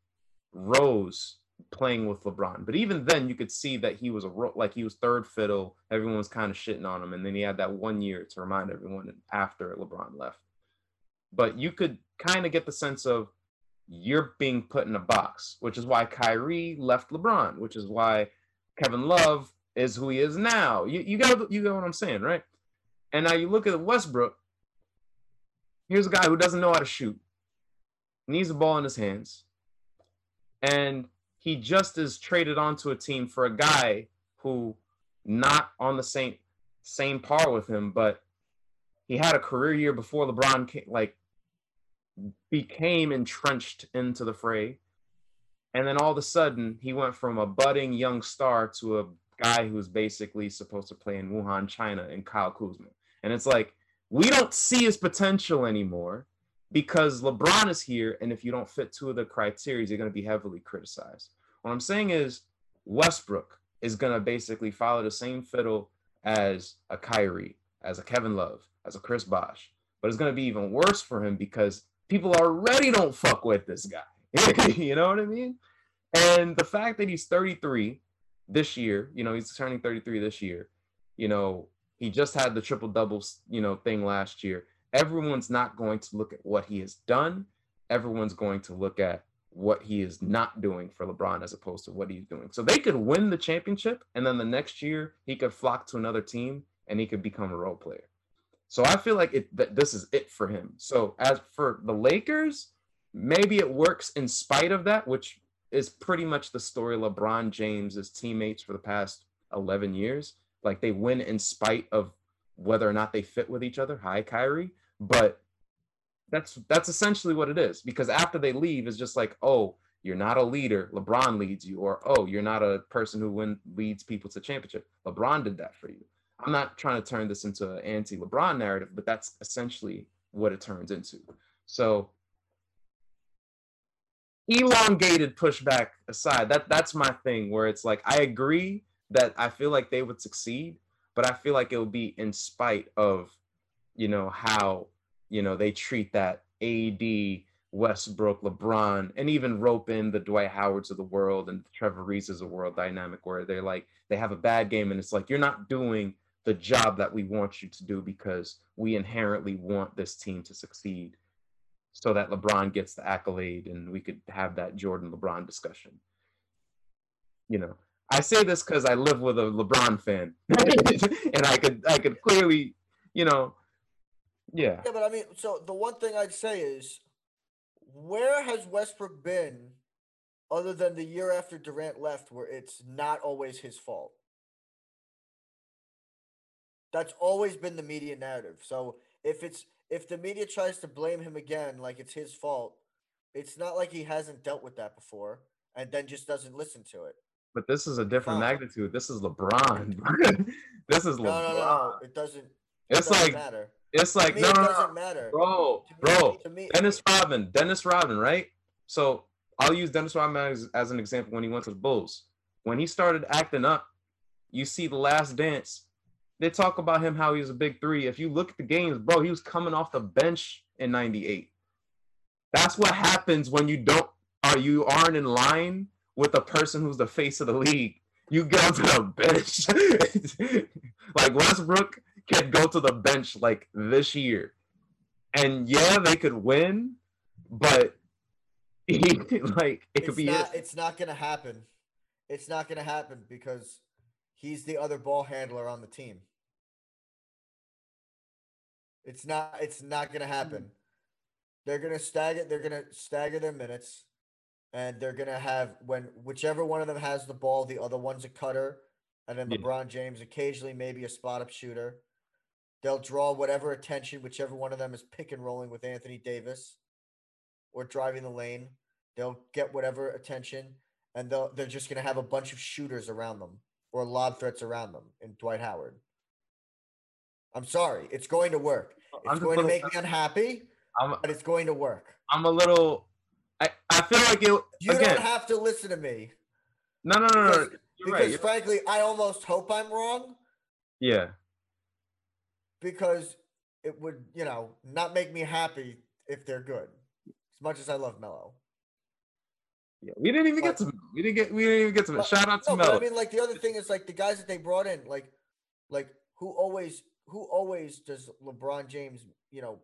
rose playing with LeBron. But even then, you could see that he was a ro- like he was third fiddle. Everyone was kind of shitting on him, and then he had that one year to remind everyone after LeBron left. But you could kind of get the sense of you're being put in a box, which is why Kyrie left LeBron, which is why Kevin Love is who he is now. You you got you got what I'm saying, right? And now you look at Westbrook. Here's a guy who doesn't know how to shoot, needs the ball in his hands, and he just is traded onto a team for a guy who not on the same same par with him, but he had a career year before LeBron came, like became entrenched into the fray. And then all of a sudden, he went from a budding young star to a guy who's basically supposed to play in Wuhan, China, and Kyle Kuzma. And it's like, we don't see his potential anymore because LeBron is here. And if you don't fit two of the criteria, you're going to be heavily criticized. What I'm saying is, Westbrook is going to basically follow the same fiddle as a Kyrie, as a Kevin Love, as a Chris Bosh. But it's going to be even worse for him because people already don't fuck with this guy. [LAUGHS] you know what I mean? And the fact that he's 33 this year, you know, he's turning 33 this year, you know, he just had the triple doubles, you know, thing last year. Everyone's not going to look at what he has done. Everyone's going to look at what he is not doing for LeBron as opposed to what he's doing. So they could win the championship and then the next year he could flock to another team and he could become a role player. So I feel like it that this is it for him. So as for the Lakers, maybe it works in spite of that, which is pretty much the story LeBron James's teammates for the past 11 years. Like they win in spite of whether or not they fit with each other. Hi, Kyrie. But that's that's essentially what it is because after they leave, it's just like, oh, you're not a leader. LeBron leads you, or oh, you're not a person who win leads people to championship. LeBron did that for you. I'm not trying to turn this into an anti-LeBron narrative, but that's essentially what it turns into. So elongated pushback aside, that that's my thing where it's like I agree that I feel like they would succeed, but I feel like it would be in spite of, you know, how, you know, they treat that AD Westbrook, LeBron, and even rope in the Dwight Howards of the world and Trevor Arizas of the world dynamic where they're like, they have a bad game and it's like, you're not doing the job that we want you to do because we inherently want this team to succeed so that LeBron gets the accolade and we could have that Jordan LeBron discussion. You know, I say this because I live with a LeBron fan [LAUGHS] and I could I could clearly, you know, yeah. Yeah, but I mean, so the one thing I'd say is where has Westbrook been other than the year after Durant left where it's not always his fault? That's always been the media narrative. So if it's if the media tries to blame him again like it's his fault, it's not like he hasn't dealt with that before and then just doesn't listen to it. But this is a different magnitude. This is LeBron. [LAUGHS] this is LeBron. No, no, no. It doesn't. It it's doesn't like matter. It's like no, no, no, matter. bro, to bro. to me, Dennis Rodman, Dennis Rodman, right? So I'll use Dennis Rodman as, as an example when he went to the Bulls. When he started acting up, you see the Last Dance they talk about him how he was a big three. If you look at the games, bro, he was coming off the bench in 98. That's what happens when you don't are you aren't in line with a person who's the face of the league. You go to the [LAUGHS] bench. [LAUGHS] like Westbrook can go to the bench like this year. And yeah, they could win, but [LAUGHS] he, like it could it's be not, it. it's not gonna happen. It's not gonna happen because he's the other ball handler on the team. It's not. It's not going to happen. They're going to stagger. They're going to stagger their minutes, and they're going to have when whichever one of them has the ball, the other one's a cutter, and then yeah. LeBron James occasionally maybe a spot up shooter. They'll draw whatever attention, whichever one of them is pick and rolling with Anthony Davis, or driving the lane. They'll get whatever attention, and they'll they're just going to have a bunch of shooters around them or lob threats around them in Dwight Howard. I'm sorry. It's going to work. It's going to make me unhappy, I'm, but it's going to work. I'm a little. I, I feel like it. You again, don't have to listen to me. No, no, no, because, no. because right. frankly, I almost hope I'm wrong. Yeah. because it would, you know, not make me happy if they're good. As much as I love Melo. Yeah, we didn't even but, get to we didn't get we didn't even get to but, shout out to no, Melo. I mean, like the other thing is like the guys that they brought in, like like who always who always does LeBron James, you know,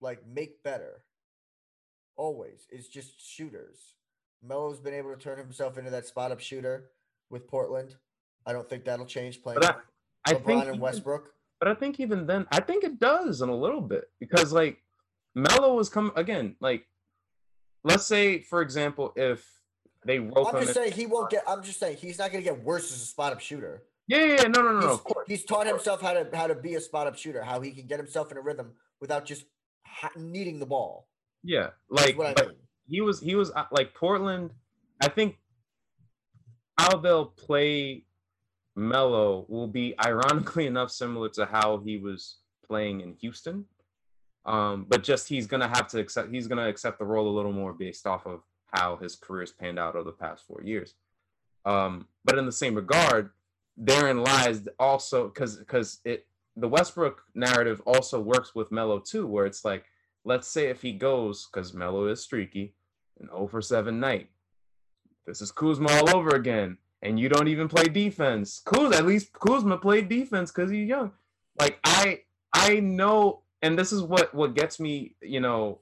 like make better? Always. It's just shooters. Melo's been able to turn himself into that spot up shooter with Portland. I don't think that'll change playing I, I LeBron and even, Westbrook. But I think even then, I think it does in a little bit because like Melo was coming again. Like, let's say for example, if they rope I'm just saying he won't get. I'm just saying he's not going to get worse as a spot up shooter. Yeah, yeah, yeah. no, no, no, he's, no. He's taught himself how to how to be a spot up shooter, how he can get himself in a rhythm without just ha- needing the ball. Yeah, like I mean. he was he was uh, like Portland. I think how they'll play Melo will be ironically [LAUGHS] enough similar to how he was playing in Houston. Um, but just he's gonna have to accept he's gonna accept the role a little more based off of how his career's panned out over the past four years. Um, but in the same regard, therein lies also because because it the Westbrook narrative also works with Melo too, where it's like, let's say if he goes, because Melo is streaky, an 0 for 7 night. This is Kuzma all over again and you don't even play defense. Kuz, at least Kuzma played defense because he's young. Like I, I know, and this is what what gets me. You know,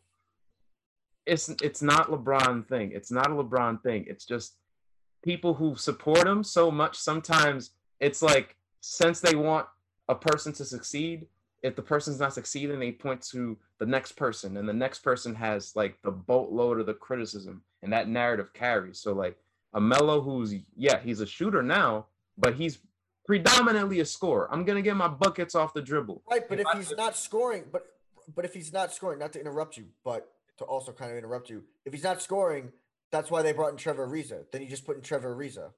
it's it's not LeBron thing. It's not a LeBron thing. It's just people who support him so much. Sometimes it's like since they want a person to succeed, if the person's not succeeding, they point to the next person, and the next person has like the boatload of the criticism, and that narrative carries. So like a Melo who's yeah, he's a shooter now, but he's predominantly a scorer. I'm gonna get my buckets off the dribble. Right, but if, if he's I, not scoring, but but if he's not scoring, not to interrupt you, but to also kind of interrupt you, if he's not scoring, that's why they brought in Trevor Ariza. Then you just put in Trevor Ariza.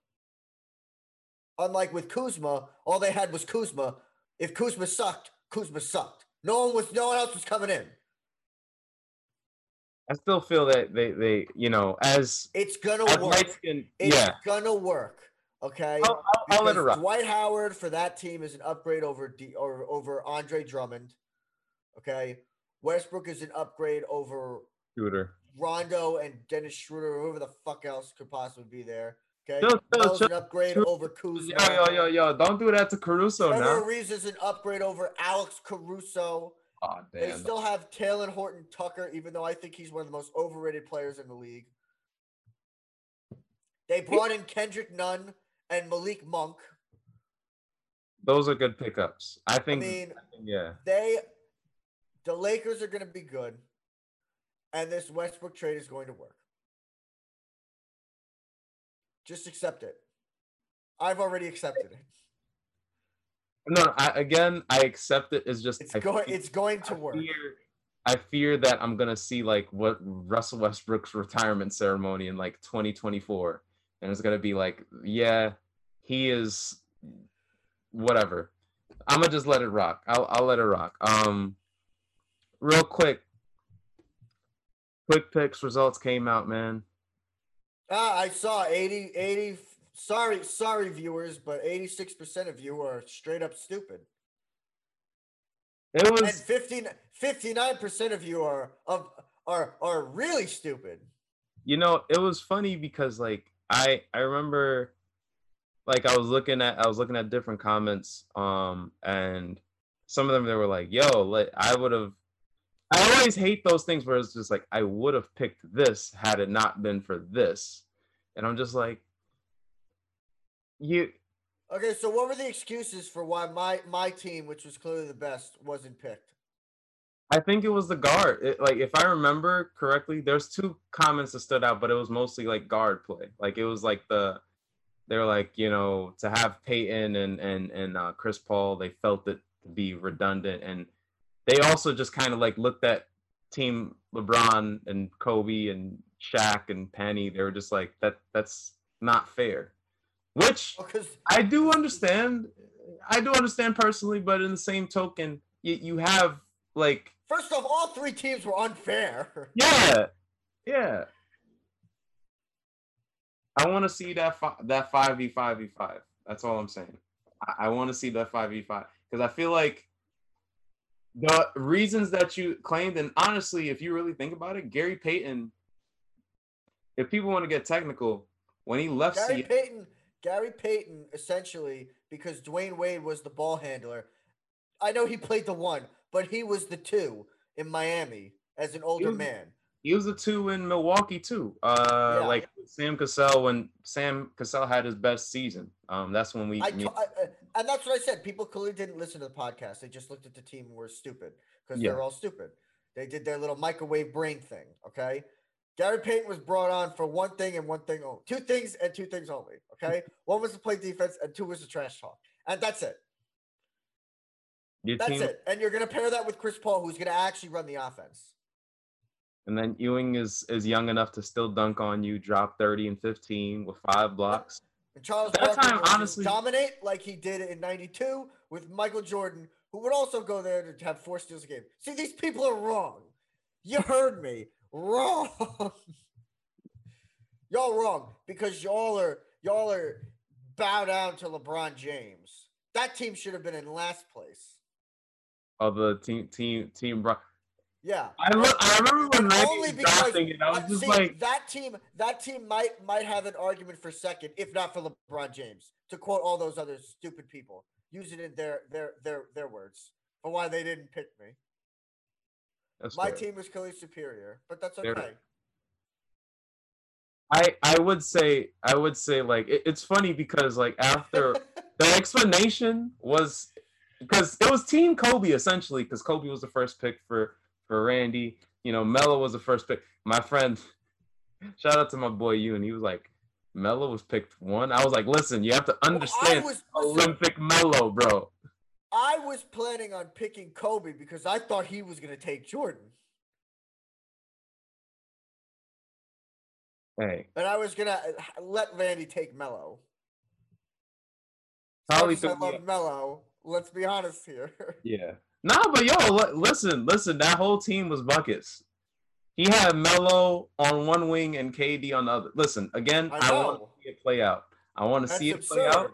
Unlike with Kuzma, all they had was Kuzma. If Kuzma sucked, Kuzma sucked. No one was no one else was coming in. I still feel that they, they you know, as it's gonna as work. Skin, it's yeah. gonna work. Okay, I'll, I'll, I'll. Dwight Howard for that team is an upgrade over D, or over Andre Drummond. Okay, Westbrook is an upgrade over Schroeder, Rondo, and Dennis Schroeder, whoever the fuck else could possibly be there. Okay, yo, yo, an upgrade yo, over Kuzma. Yo, yo, yo, yo! Don't do that to Caruso Trevor now. Ariza is an upgrade over Alex Caruso. Oh, damn. They still have Talen Horton Tucker, even though I think he's one of the most overrated players in the league. They brought in Kendrick Nunn and Malik Monk. Those are good pickups. I think. I mean, yeah. They, the Lakers are going to be good, and this Westbrook trade is going to work. Just accept it. I've already accepted it. No, I, again, I accept it. It's just it's going. Fear, it's going to I work. Fear, I fear that I'm gonna see like what Russell Westbrook's retirement ceremony in like 2024, and it's gonna be like, yeah, he is whatever. I'm gonna just let it rock. I'll I'll let it rock. Um, real quick, Quick Pix results came out, man. Ah, I saw 80, 80 sorry, sorry, viewers, but 86% of you are straight up stupid. It was and 15, 59% of you are of are are really stupid. You know, it was funny because like I I remember like I was looking at I was looking at different comments um and some of them they were like, "Yo, like I would have I always hate those things where it's just like I would have picked this had it not been for this." And I'm just like, you okay so what were the excuses for why my my team which was clearly the best wasn't picked? I think it was the guard. It, like if i remember correctly there's two comments that stood out but it was mostly like guard play. Like it was like the they're like you know to have payton and and and uh, chris paul they felt it to be redundant and they also just kind of like looked at team lebron and kobe and Shaq and penny they were just like that that's not fair which because I do understand. I do understand personally, but in the same token, you, you have like first off, all three teams were unfair. [LAUGHS] Yeah, yeah. I want to see that fi- that five v five v five. That's all I'm saying. I, I want to see that five v five because I feel like the reasons that you claimed, and honestly, if you really think about it, Gary Payton, if people want to get technical, when he left Gary Seattle, Payton, Gary Payton essentially because Dwyane Wade was the ball handler. I know he played the one, but he was the two in Miami as an older he was, man. He was the two in Milwaukee too. Uh, yeah. like Sam Cassell when Sam Cassell had his best season. Um, that's when we. I, I, and that's what I said. People clearly didn't listen to the podcast. They just looked at the team and were stupid because yeah. they're all stupid. They did their little microwave brain thing. Okay. Gary Payton was brought on for one thing and one thing only. Two things and two things only. Okay. [LAUGHS] one was to play defense and two was to trash talk. And that's it. Your that's team- it. And you're going to pair that with Chris Paul, who's going to actually run the offense. And then Ewing is is young enough to still dunk on you, drop 30 and 15 with five blocks. And Charles that Barkley time, honestly, dominate like he did in 92 with Michael Jordan, who would also go there to have four steals a game. See, these people are wrong. You heard me. Wrong. [LAUGHS] y'all wrong because y'all are y'all are bow down to LeBron James. That team should have been in last place. Of the team team team yeah, I, I remember when only was drafting it. I was just see, like that team. That team might might have an argument for second, if not for LeBron James. To quote all those other stupid people, use it in their their their their words for why they didn't pick me. That's My fair. team was clearly superior, but that's okay. They're, I I would say I would say like it, it's funny because like after [LAUGHS] the explanation was because it was Team Kobe essentially because Kobe was the first pick for for Randy. You know, Melo was the first pick. My friend, [LAUGHS] shout out to my boy you, and he was like, Melo was picked one. I was like, listen, you have to understand well, was, Olympic Melo, bro. I was planning on picking Kobe because I thought he was going to take Jordan. Hey. And I was going to uh, let Randy take Melo. Probably I love Melo. Let's be honest here. [LAUGHS] Yeah. No, but yo, listen, listen. That whole team was buckets. He had Melo on one wing and KD on the other. Listen, again, I, I want to see it play out. I want to see it absurd. play out.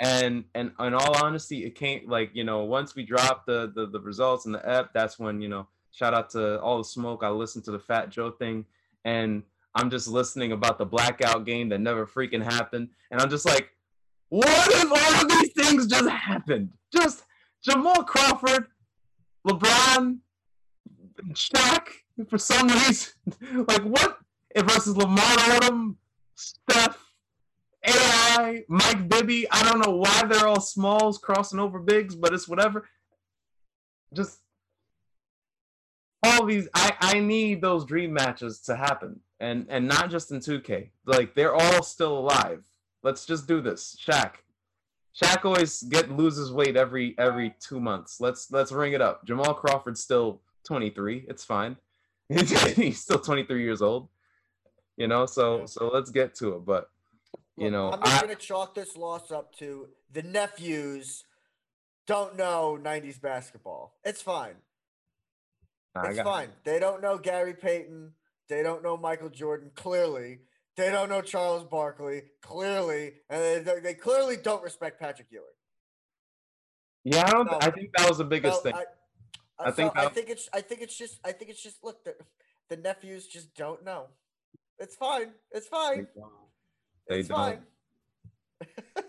And and in all honesty, it can't like you know once we drop the, the the results and the app, that's when you know shout out to all the smoke. I listened to the Fat Joe thing, and I'm just listening about the blackout game that never freaking happened, and I'm just like, what if all of these things just happened? Just Jamal Crawford LeBron, Shaq for some reason. [LAUGHS] like what if versus Lamar Odom, Steph, AI, Mike Bibby. I don't know why they're all smalls crossing over bigs, but it's whatever. Just all these I, I need those dream matches to happen. And and not just in 2K. Like they're all still alive. Let's just do this. Shaq, Shaq always get loses weight every every two months. Let's let's ring it up. Jamal Crawford's still 23. It's fine. [LAUGHS] He's still 23 years old. You know, so so let's get to it. But you know, I'm just I, gonna chalk this loss up to the nephews don't know 90s basketball. It's fine. It's fine. They don't know Gary Payton. They don't know Michael Jordan. Clearly, they don't know Charles Barkley clearly, and they, they clearly don't respect Patrick Ewing. Yeah, I don't. So, I think that was the biggest thing. I, I, I think. So I think it's. I think it's just. I think it's just. Look, the, the nephews just don't know. It's fine. It's fine. They it's don't. fine. [LAUGHS]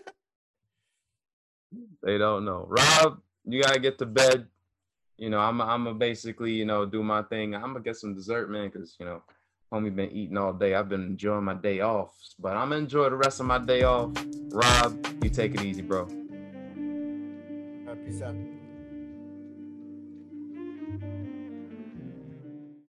they don't know. Rob, you gotta get to bed. You know, I'm. I'm gonna basically, you know, do my thing. I'm gonna get some dessert, man, because you know Homie been eating all day. I've been enjoying my day off, but I'm gonna enjoy the rest of my day off. Rob, you take it easy, bro. Peace out.